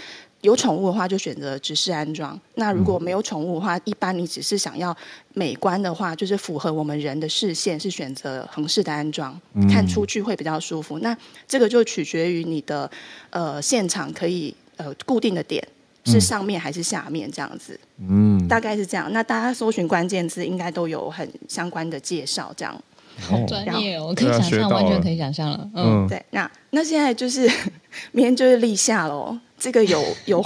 有宠物的话，就选择直式安装。那如果没有宠物的话，一般你只是想要美观的话，就是符合我们人的视线，是选择横式的安装，看出去会比较舒服。那这个就取决于你的呃现场可以呃固定的点是上面还是下面这样子。嗯，大概是这样。那大家搜寻关键字应该都有很相关的介绍，这样。好专业哦，我可以想象，完全可以想象了。嗯，对。那那现在就是 明天就是立夏喽。这个有 有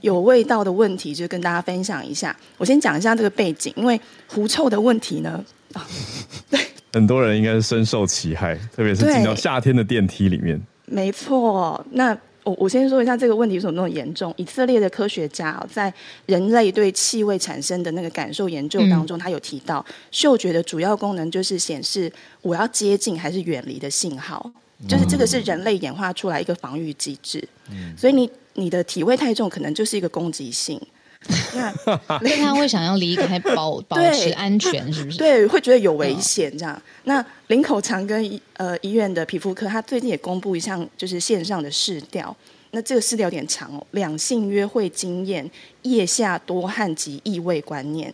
有味道的问题，就跟大家分享一下。我先讲一下这个背景，因为狐臭的问题呢，啊、对，很多人应该是深受其害，特别是进到夏天的电梯里面。没错，那我我先说一下这个问题为什么那么严重。以色列的科学家在人类对气味产生的那个感受研究当中，嗯、他有提到，嗅觉的主要功能就是显示我要接近还是远离的信号。就是这个是人类演化出来一个防御机制，嗯、所以你你的体味太重，可能就是一个攻击性。那 所以他会想要离开保 保持安全，是不是？对，会觉得有危险这样。哦、那林口长庚呃医院的皮肤科，他最近也公布一项就是线上的试调。那这个试调有点长哦，两性约会经验、腋下多汗及异味观念。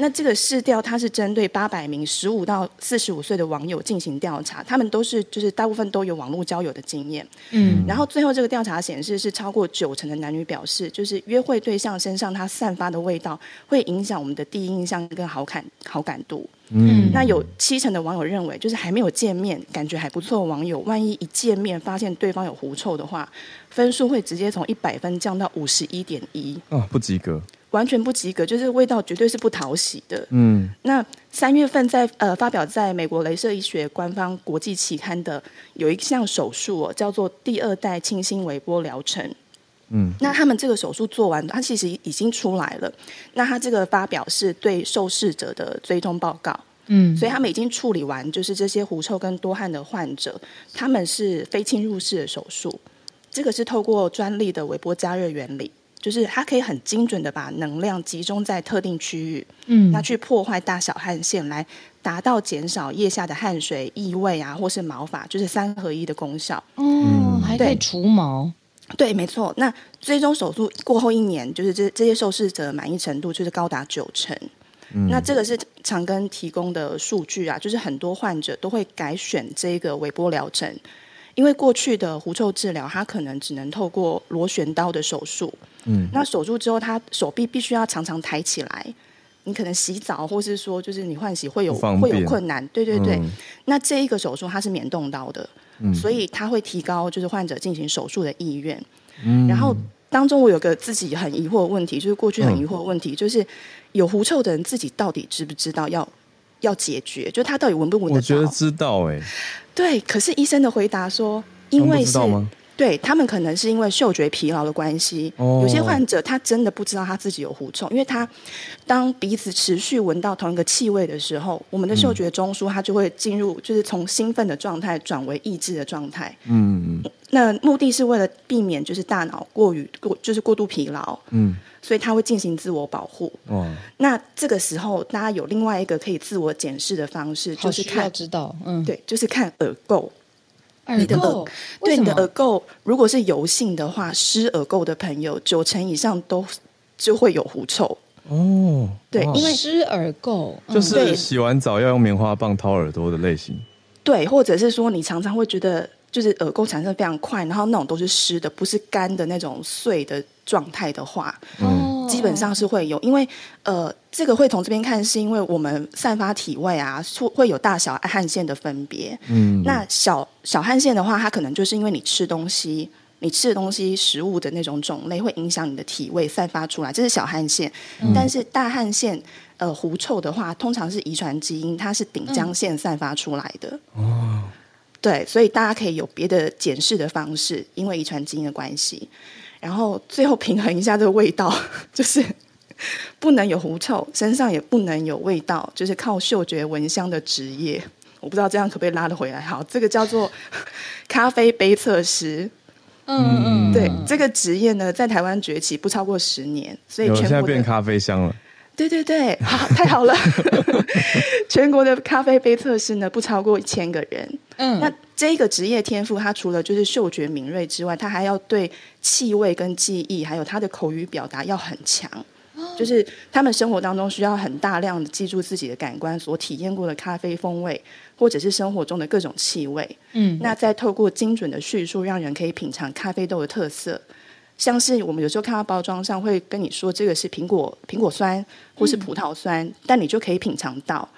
那这个市调，它是针对八百名十五到四十五岁的网友进行调查，他们都是就是大部分都有网络交友的经验，嗯，然后最后这个调查显示是超过九成的男女表示，就是约会对象身上他散发的味道会影响我们的第一印象跟好感好感度，嗯，那有七成的网友认为，就是还没有见面感觉还不错的网友，万一一见面发现对方有狐臭的话，分数会直接从一百分降到五十一点一，啊，不及格。完全不及格，就是味道绝对是不讨喜的。嗯，那三月份在呃发表在美国镭射医学官方国际期刊的有一项手术哦，叫做第二代清新微波疗程。嗯，那他们这个手术做完，它其实已经出来了。那他这个发表是对受试者的追踪报告。嗯，所以他们已经处理完，就是这些狐臭跟多汗的患者，他们是非侵入式的手术。这个是透过专利的微波加热原理。就是它可以很精准的把能量集中在特定区域，嗯，那去破坏大小汗腺，来达到减少腋下的汗水、异味啊，或是毛发，就是三合一的功效。哦，嗯、还可以除毛。对，没错。那最终手术过后一年，就是这这些受试者满意程度就是高达九成。嗯、那这个是长庚提供的数据啊，就是很多患者都会改选这个微波疗程。因为过去的狐臭治疗，它可能只能透过螺旋刀的手术。嗯，那手术之后，他手臂必须要常常抬起来。你可能洗澡，或是说，就是你换洗会有会有困难。对对对。嗯、那这一个手术它是免动刀的，嗯、所以它会提高就是患者进行手术的意愿。嗯。然后当中我有个自己很疑惑的问题，就是过去很疑惑的问题，嗯、就是有狐臭的人自己到底知不知道要要解决？就他到底闻不闻得到？我觉得知道哎、欸。对，可是医生的回答说，因为是。对，他们可能是因为嗅觉疲劳的关系，有些患者他真的不知道他自己有狐臭，因为他当鼻子持续闻到同一个气味的时候，我们的嗅觉中枢它就会进入，就是从兴奋的状态转为抑制的状态。嗯，那目的是为了避免就是大脑过于过就是过度疲劳。嗯，所以他会进行自我保护。哦，那这个时候大家有另外一个可以自我检视的方式，就是看知道，嗯，对，就是看耳垢。你的耳，对你的耳垢，如果是油性的话，湿耳垢的朋友九成以上都就会有狐臭哦。对，因为湿耳垢就是洗完澡要用棉花棒掏耳朵的类型。对，或者是说你常常会觉得就是耳垢产生非常快，然后那种都是湿的，不是干的那种碎的状态的话，嗯。基本上是会有，因为呃，这个会从这边看，是因为我们散发体味啊，会会有大小汗腺的分别。嗯，那小小汗腺的话，它可能就是因为你吃东西，你吃的东西食物的那种种类会影响你的体味散发出来，这是小汗腺。嗯、但是大汗腺，呃，狐臭的话，通常是遗传基因，它是顶浆腺散发出来的。哦、嗯，对，所以大家可以有别的检视的方式，因为遗传基因的关系。然后最后平衡一下这个味道，就是不能有狐臭，身上也不能有味道，就是靠嗅觉闻香的职业。我不知道这样可不可以拉得回来。好，这个叫做 咖啡杯测师。嗯嗯，对，这个职业呢，在台湾崛起不超过十年，所以全部现在变咖啡香了。对对对，好，太好了。全国的咖啡杯测试呢，不超过一千个人。嗯，那。这个职业天赋，它除了就是嗅觉敏锐之外，它还要对气味跟记忆，还有他的口语表达要很强。就是他们生活当中需要很大量的记住自己的感官所体验过的咖啡风味，或者是生活中的各种气味。嗯，那再透过精准的叙述，让人可以品尝咖啡豆的特色。像是我们有时候看到包装上会跟你说这个是苹果苹果酸或是葡萄酸，嗯、但你就可以品尝到。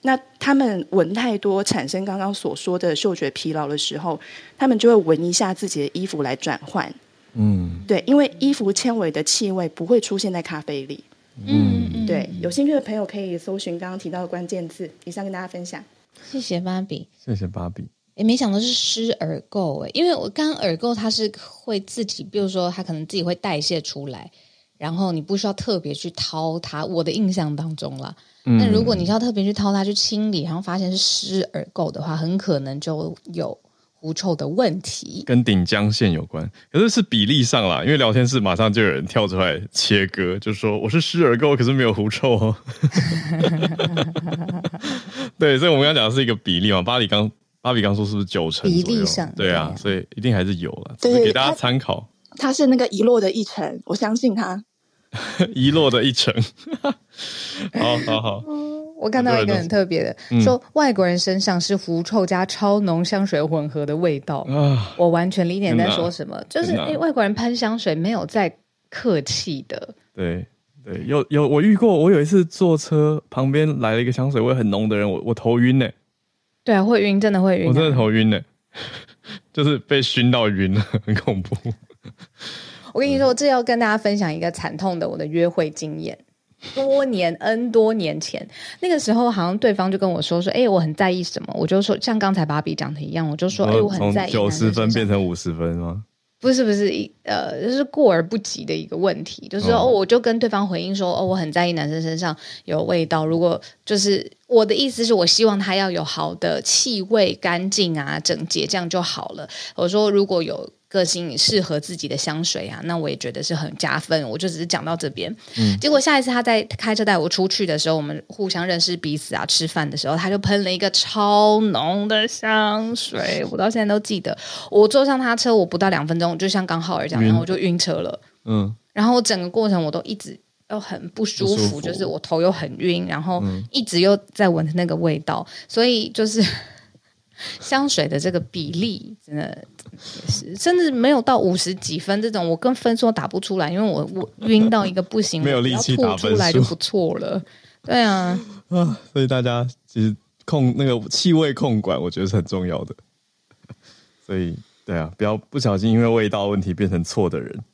那他们闻太多，产生刚刚所说的嗅觉疲劳的时候，他们就会闻一下自己的衣服来转换。嗯，对，因为衣服纤维的气味不会出现在咖啡里。嗯，对，有兴趣的朋友可以搜寻刚刚提到的关键字，以上跟大家分享。谢谢芭比，谢谢芭比。也没想到是湿耳垢哎，因为我刚刚耳垢它是会自己，比如说它可能自己会代谢出来，然后你不需要特别去掏它。我的印象当中啦，那、嗯、如果你需要特别去掏它去清理，然后发现是湿耳垢的话，很可能就有狐臭的问题，跟顶浆线有关。可是是比例上啦，因为聊天室马上就有人跳出来切割，就说我是湿耳垢，可是没有狐臭哦。对，所以我们刚讲的是一个比例嘛，巴黎刚。芭比刚说是不是九成比例上？对啊，所以一定还是有了，只是给大家参考。他是那个遗落的一成，我相信他。遗落的一成，好好好。我看到一个很特别的，嗯、说外国人身上是狐臭加超浓香水混合的味道。啊、我完全理解你在说什么，就是因为外国人喷香水没有在客气的。对对，有有我遇过，我有一次坐车旁边来了一个香水味很浓的人，我我头晕呢。对啊，会晕，真的会晕。我真的头晕呢，就是被熏到晕了，很恐怖。我跟你说，我这要跟大家分享一个惨痛的我的约会经验。多年 N 多年前，那个时候好像对方就跟我说说，哎，我很在意什么，我就说像刚才芭比讲的一样，我就说，哎，我很在意。九十分变成五十分吗？不是不是一，呃，就是过而不及的一个问题，就是说，哦，我就跟对方回应说，哦，我很在意男生身上有味道，如果就是。我的意思是我希望他要有好的气味、干净啊、整洁，这样就好了。我说如果有个性适合自己的香水啊，那我也觉得是很加分。我就只是讲到这边，嗯，结果下一次他在开车带我出去的时候，我们互相认识彼此啊，吃饭的时候他就喷了一个超浓的香水，我到现在都记得。我坐上他车，我不到两分钟，就像刚浩尔讲，然后我就晕车了，嗯，然后整个过程我都一直。又很不舒服，舒服就是我头又很晕，然后一直又在闻那个味道，嗯、所以就是香水的这个比例真的也是，甚至没有到五十几分这种，我跟分数打不出来，因为我我晕到一个不行，没有力气打分数，出来就不错了。对啊，啊，所以大家其实控那个气味控管，我觉得是很重要的。所以对啊，不要不小心因为味道问题变成错的人。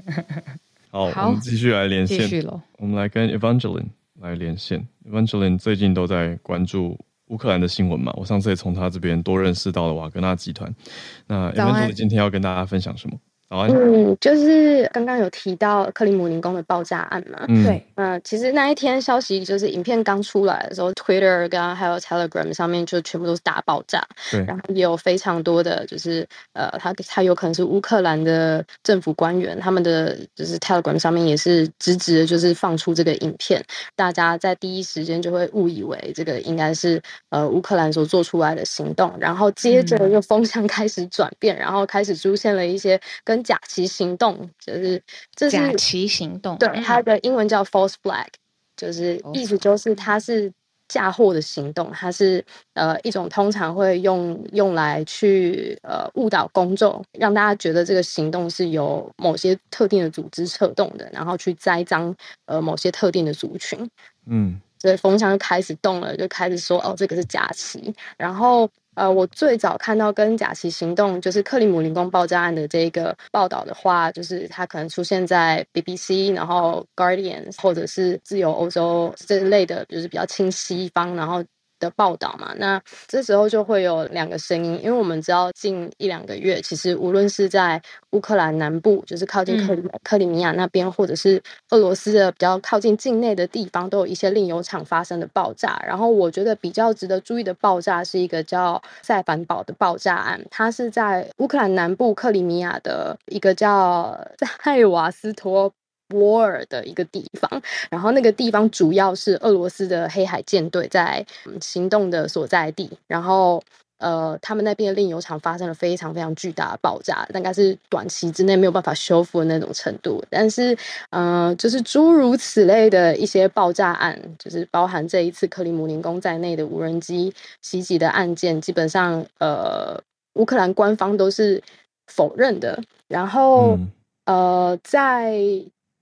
好，好，我们继续来连线。我们来跟 Evangeline 来连线。Evangeline 最近都在关注乌克兰的新闻嘛？我上次也从他这边多认识到了瓦格纳集团。那 Evangeline 今天要跟大家分享什么？嗯，就是刚刚有提到克里姆林宫的爆炸案嘛，嗯、对，嗯、呃，其实那一天消息就是影片刚出来的时候，Twitter 跟还有 Telegram 上面就全部都是大爆炸，对，然后也有非常多的就是呃，他他有可能是乌克兰的政府官员，他们的就是 Telegram 上面也是直直的就是放出这个影片，大家在第一时间就会误以为这个应该是呃乌克兰所做出来的行动，然后接着就风向开始转变，嗯、然后开始出现了一些跟假旗行动就是这是假旗行动，对，它的英文叫 false flag，就是意思就是它是嫁祸的行动，它是呃一种通常会用用来去呃误导公众，让大家觉得这个行动是由某些特定的组织策动的，然后去栽赃呃某些特定的族群，嗯，所以风向就开始动了，就开始说哦这个是假旗，然后。呃，我最早看到跟假旗行动就是克里姆林宫爆炸案的这个报道的话，就是它可能出现在 BBC，然后 Guardian 或者是自由欧洲这类的，就是比较亲西方，然后。的报道嘛，那这时候就会有两个声音，因为我们知道近一两个月，其实无论是在乌克兰南部，就是靠近克里、嗯、克里米亚那边，或者是俄罗斯的比较靠近境内的地方，都有一些炼油厂发生的爆炸。然后我觉得比较值得注意的爆炸是一个叫塞凡堡的爆炸案，它是在乌克兰南部克里米亚的一个叫 塞瓦斯托波尔的一个地方，然后那个地方主要是俄罗斯的黑海舰队在行动的所在地，然后呃，他们那边的炼油厂发生了非常非常巨大的爆炸，大概是短期之内没有办法修复的那种程度。但是，呃，就是诸如此类的一些爆炸案，就是包含这一次克里姆林宫在内的无人机袭击的案件，基本上，呃，乌克兰官方都是否认的。然后，嗯、呃，在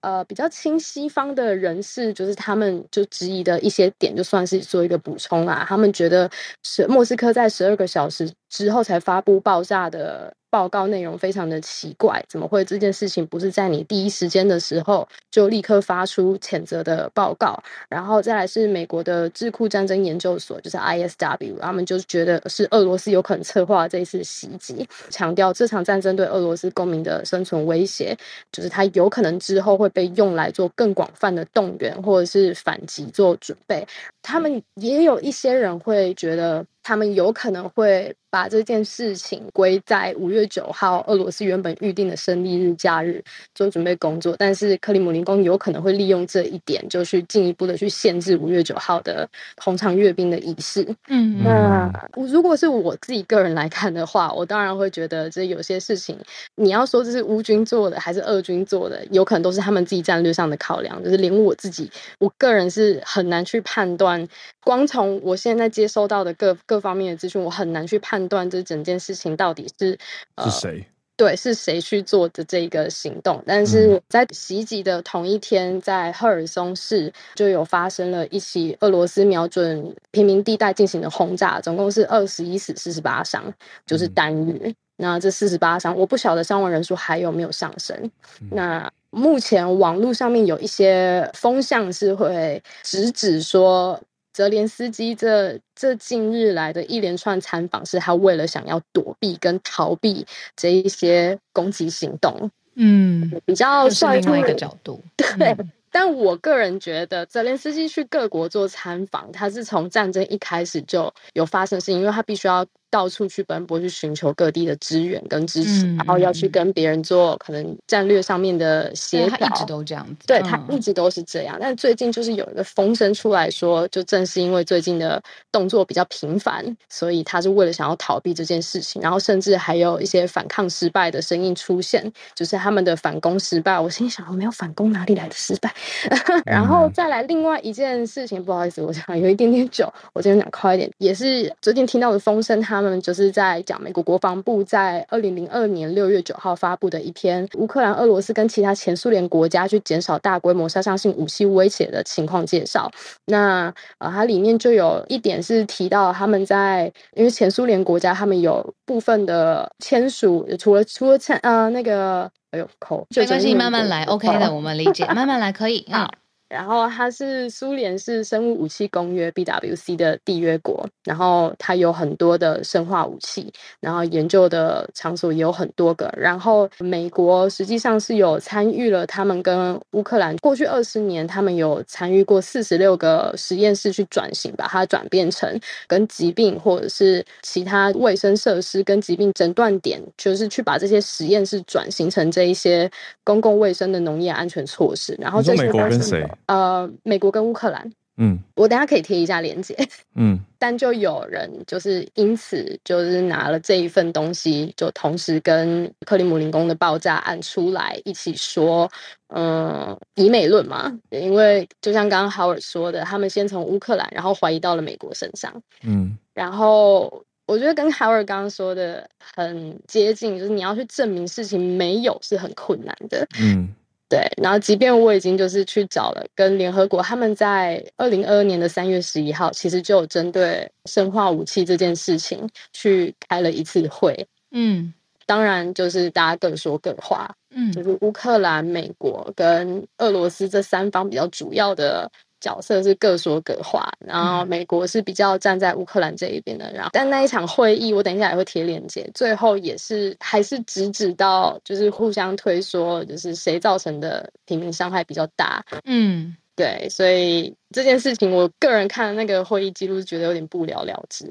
呃，比较亲西方的人士，就是他们就质疑的一些点，就算是做一个补充啊。他们觉得是莫斯科在十二个小时之后才发布爆炸的。报告内容非常的奇怪，怎么会这件事情不是在你第一时间的时候就立刻发出谴责的报告？然后再来是美国的智库战争研究所，就是 ISW，他们就觉得是俄罗斯有可能策划这一次袭击，强调这场战争对俄罗斯公民的生存威胁，就是它有可能之后会被用来做更广泛的动员或者是反击做准备。他们也有一些人会觉得。他们有可能会把这件事情归在五月九号俄罗斯原本预定的胜利日假日做准备工作，但是克里姆林宫有可能会利用这一点，就去进一步的去限制五月九号的红场阅兵的仪式。嗯，那如果是我自己个人来看的话，我当然会觉得这有些事情，你要说这是乌军做的还是俄军做的，有可能都是他们自己战略上的考量。就是连我自己，我个人是很难去判断，光从我现在接收到的各各。方面的资讯，我很难去判断这整件事情到底是是谁？对，是谁去做的这个行动？但是在袭击的同一天，在赫尔松市就有发生了一起俄罗斯瞄准平民地带进行的轰炸，总共是二十一死四十八伤，就是单日。嗯、那这四十八伤，我不晓得伤亡人数还有没有上升。嗯、那目前网络上面有一些风向是会直指说。泽连斯基这这近日来的一连串参访，是他为了想要躲避跟逃避这一些攻击行动。嗯，比较算另外一个角度，对。嗯但我个人觉得，泽连斯基去各国做参访，他是从战争一开始就有发生事情，因为他必须要到处去奔波，去寻求各地的支援跟支持，嗯、然后要去跟别人做可能战略上面的协调。他一直都这样子，对，他一直都是这样。嗯、但最近就是有一个风声出来说，就正是因为最近的动作比较频繁，所以他是为了想要逃避这件事情，然后甚至还有一些反抗失败的声音出现，就是他们的反攻失败。我心想，我没有反攻，哪里来的失败？然后再来另外一件事情，不好意思，我想有一点点久，我今天讲快一点。也是最近听到的风声，他们就是在讲美国国防部在二零零二年六月九号发布的一篇乌克兰、俄罗斯跟其他前苏联国家去减少大规模杀伤性武器威胁的情况介绍。那呃，它里面就有一点是提到他们在，因为前苏联国家他们有部分的签署，除了除了签呃那个。哎呦，口没关系，慢慢来，OK 的，我们理解，慢慢来可以啊。然后它是苏联是生物武器公约 BWC 的缔约国，然后它有很多的生化武器，然后研究的场所也有很多个。然后美国实际上是有参与了，他们跟乌克兰过去二十年，他们有参与过四十六个实验室去转型，把它转变成跟疾病或者是其他卫生设施跟疾病诊断点，就是去把这些实验室转型成这一些公共卫生的农业安全措施。然后这些美国跟谁？呃，美国跟乌克兰，嗯，我等下可以贴一下链接，嗯，但就有人就是因此就是拿了这一份东西，就同时跟克里姆林宫的爆炸案出来一起说，嗯，以美论嘛，因为就像刚刚 Howard 说的，他们先从乌克兰，然后怀疑到了美国身上，嗯，然后我觉得跟 Howard 刚刚说的很接近，就是你要去证明事情没有是很困难的，嗯。对，然后即便我已经就是去找了，跟联合国他们在二零二二年的三月十一号，其实就有针对生化武器这件事情去开了一次会。嗯，当然就是大家各说各话。嗯，就是乌克兰、美国跟俄罗斯这三方比较主要的。角色是各说各话，然后美国是比较站在乌克兰这一边的，然后但那一场会议，我等一下也会贴链接，最后也是还是直指到就是互相推说，就是谁造成的平民伤害比较大。嗯，对，所以这件事情，我个人看那个会议记录是觉得有点不了了之。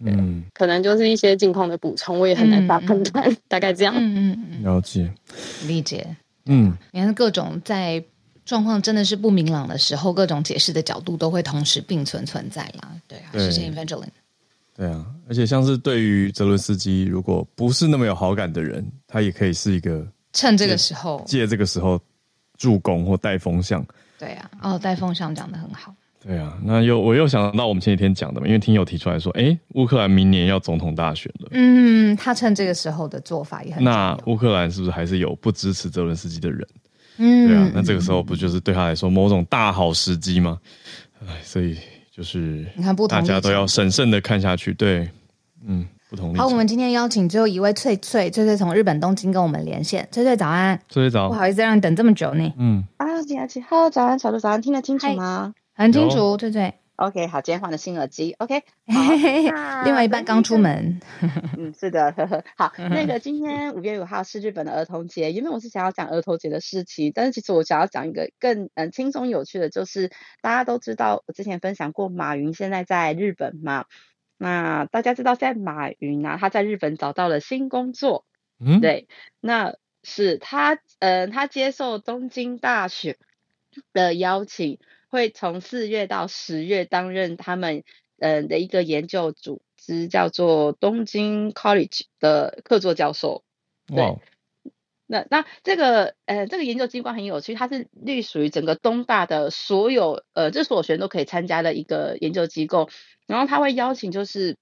嗯，可能就是一些近况的补充，我也很难发判断，嗯、大概这样。嗯嗯嗯，了解，理解。嗯，你看各种在。状况真的是不明朗的时候，各种解释的角度都会同时并存存在啦。对啊，谢谢 Evangeline。对啊，而且像是对于泽伦斯基，如果不是那么有好感的人，他也可以是一个趁这个时候借这个时候助攻或带风向。对啊，哦，带风向讲的很好。对啊，那又我又想到我们前几天讲的嘛，因为听友提出来说，哎，乌克兰明年要总统大选了。嗯，他趁这个时候的做法也很。那乌克兰是不是还是有不支持泽伦斯基的人？嗯，对啊，那这个时候不就是对他来说某种大好时机吗？哎，所以。就是你看，不同大家都要审慎的看下去。对，嗯，不同。好，我们今天邀请最后一位翠翠，翠翠从日本东京跟我们连线。翠翠早安，翠翠早，不好意思让你等这么久呢。嗯，啊，请啊，请，Hello，早安，小鹿早安，听得清楚吗？很清楚，翠翠。OK，好，今天换了新耳机。OK，另外一半刚出门。嗯，是的，呵呵。好，那个 今天五月五号是日本的儿童节，因为我是想要讲儿童节的事情，但是其实我想要讲一个更嗯轻松有趣的，就是大家都知道，我之前分享过马云现在在日本嘛，那大家知道在马云啊，他在日本找到了新工作。嗯，对，那是他嗯他接受东京大学的邀请。会从四月到十月担任他们呃的一个研究组织，叫做东京 College 的客座教授。对，Wow. 那那这个呃这个研究机关很有趣，它是隶属于整个东大的所有呃这所有学生都可以参加的一个研究机构，然后他会邀请就是。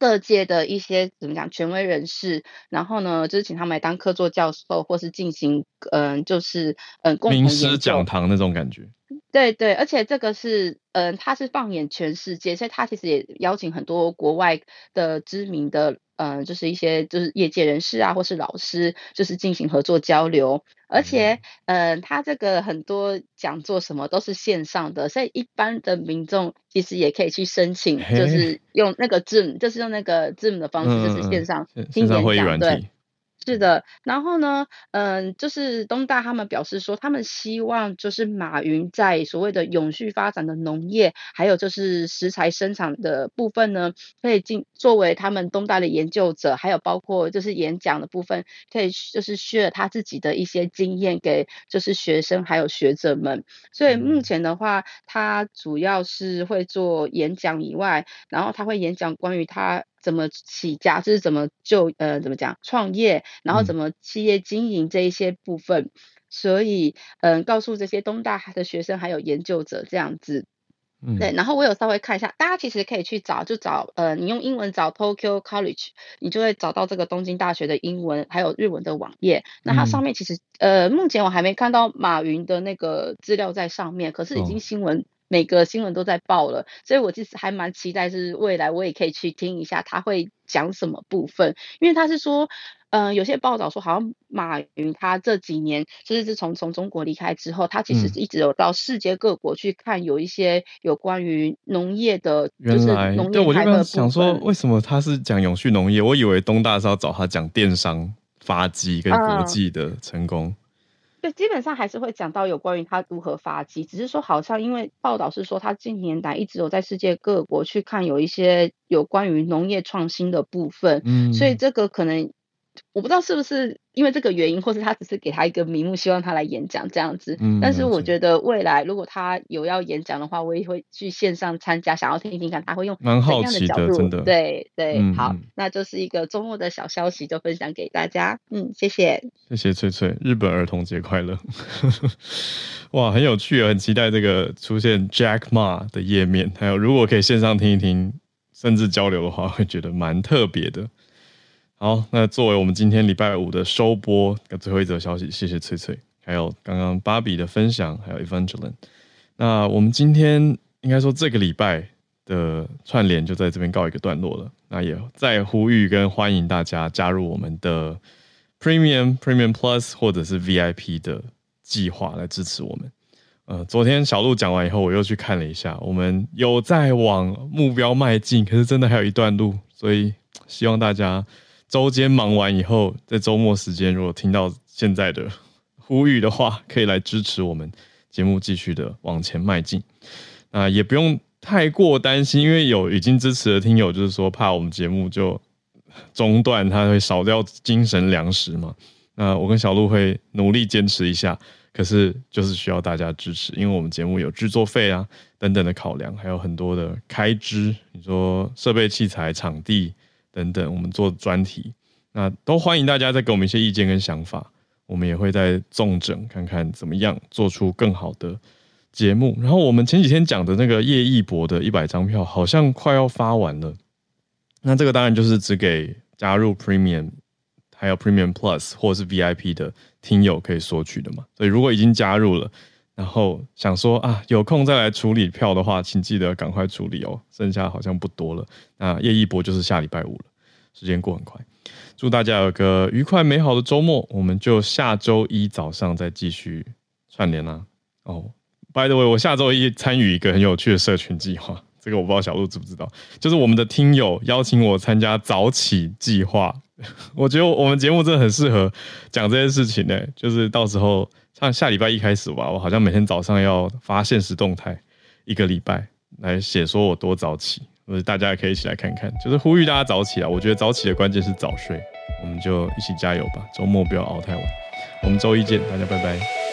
各界的一些怎么讲权威人士，然后呢，就是请他们来当客座教授，或是进行嗯、呃，就是嗯、呃，共同名师讲堂那种感觉。对对，而且这个是嗯、呃，他是放眼全世界，所以他其实也邀请很多国外的知名的。嗯、呃，就是一些就是业界人士啊，或是老师，就是进行合作交流。而且，嗯、呃，他这个很多讲座什么都是线上的，所以一般的民众其实也可以去申请，就是用那个 Zoom，就是用那个 Zoom 的方式，就是线上听演讲，对。是的，然后呢，嗯，就是东大他们表示说，他们希望就是马云在所谓的永续发展的农业，还有就是食材生产的部分呢，可以进作为他们东大的研究者，还有包括就是演讲的部分，可以就是 share 他自己的一些经验给就是学生还有学者们。所以目前的话，他主要是会做演讲以外，然后他会演讲关于他。怎么起家，就是怎么就呃怎么讲创业，然后怎么企业经营这一些部分，嗯、所以嗯、呃，告诉这些东大的学生还有研究者这样子，嗯，对，然后我有稍微看一下，大家其实可以去找，就找呃，你用英文找 Tokyo College，你就会找到这个东京大学的英文还有日文的网页，那它上面其实、嗯、呃，目前我还没看到马云的那个资料在上面，可是已经新闻。哦每个新闻都在报了，所以我其实还蛮期待，是未来我也可以去听一下他会讲什么部分，因为他是说，嗯、呃，有些报道说好像马云他这几年就是自从从中国离开之后，他其实一直有到世界各国去看，有一些有关于农业的，就是农业对，我就刚想说，为什么他是讲永续农业？我以为东大是要找他讲电商发迹跟国际的成功。嗯对，基本上还是会讲到有关于他如何发迹，只是说好像因为报道是说他近年来一直有在世界各国去看有一些有关于农业创新的部分，嗯，所以这个可能。我不知道是不是因为这个原因，或是他只是给他一个名目，希望他来演讲这样子。嗯，但是我觉得未来如果他有要演讲的话，我也会去线上参加，想要听一听看他会用怎样的角度。真的，对对，嗯、好，那就是一个周末的小消息，就分享给大家。嗯，谢谢，谢谢翠翠，日本儿童节快乐！哇，很有趣，很期待这个出现 Jack Ma 的页面，还有如果可以线上听一听，甚至交流的话，会觉得蛮特别的。好，那作为我们今天礼拜五的收播的最后一则消息，谢谢翠翠，还有刚刚芭比的分享，还有 Evangeline。那我们今天应该说这个礼拜的串联就在这边告一个段落了。那也再呼吁跟欢迎大家加入我们的 Premium、Premium Plus 或者是 VIP 的计划来支持我们。呃，昨天小鹿讲完以后，我又去看了一下，我们有在往目标迈进，可是真的还有一段路，所以希望大家。周间忙完以后，在周末时间，如果听到现在的呼吁的话，可以来支持我们节目继续的往前迈进。那也不用太过担心，因为有已经支持的听友，就是说怕我们节目就中断，他会少掉精神粮食嘛。那我跟小鹿会努力坚持一下。可是就是需要大家支持，因为我们节目有制作费啊等等的考量，还有很多的开支，你说设备器材、场地等等，我们做专题，那都欢迎大家再给我们一些意见跟想法，我们也会再重整看看怎么样做出更好的节目。然后我们前几天讲的那个叶一博的一百张票，好像快要发完了，那这个当然就是只给加入 Premium。还有 Premium Plus 或是 VIP 的听友可以索取的嘛？所以如果已经加入了，然后想说啊有空再来处理票的话，请记得赶快处理哦，剩下好像不多了。那叶一博就是下礼拜五了，时间过很快。祝大家有个愉快美好的周末，我们就下周一早上再继续串联啦。哦，By the way，我下周一参与一个很有趣的社群计划，这个我不知道小鹿知不知道，就是我们的听友邀请我参加早起计划。我觉得我们节目真的很适合讲这件事情呢、就是到时候像下礼拜一开始吧，我好像每天早上要发现实动态，一个礼拜来写说我多早起，或者大家也可以一起来看看，就是呼吁大家早起啊！我觉得早起的关键是早睡，我们就一起加油吧，周末不要熬太晚，我们周一见，大家拜拜。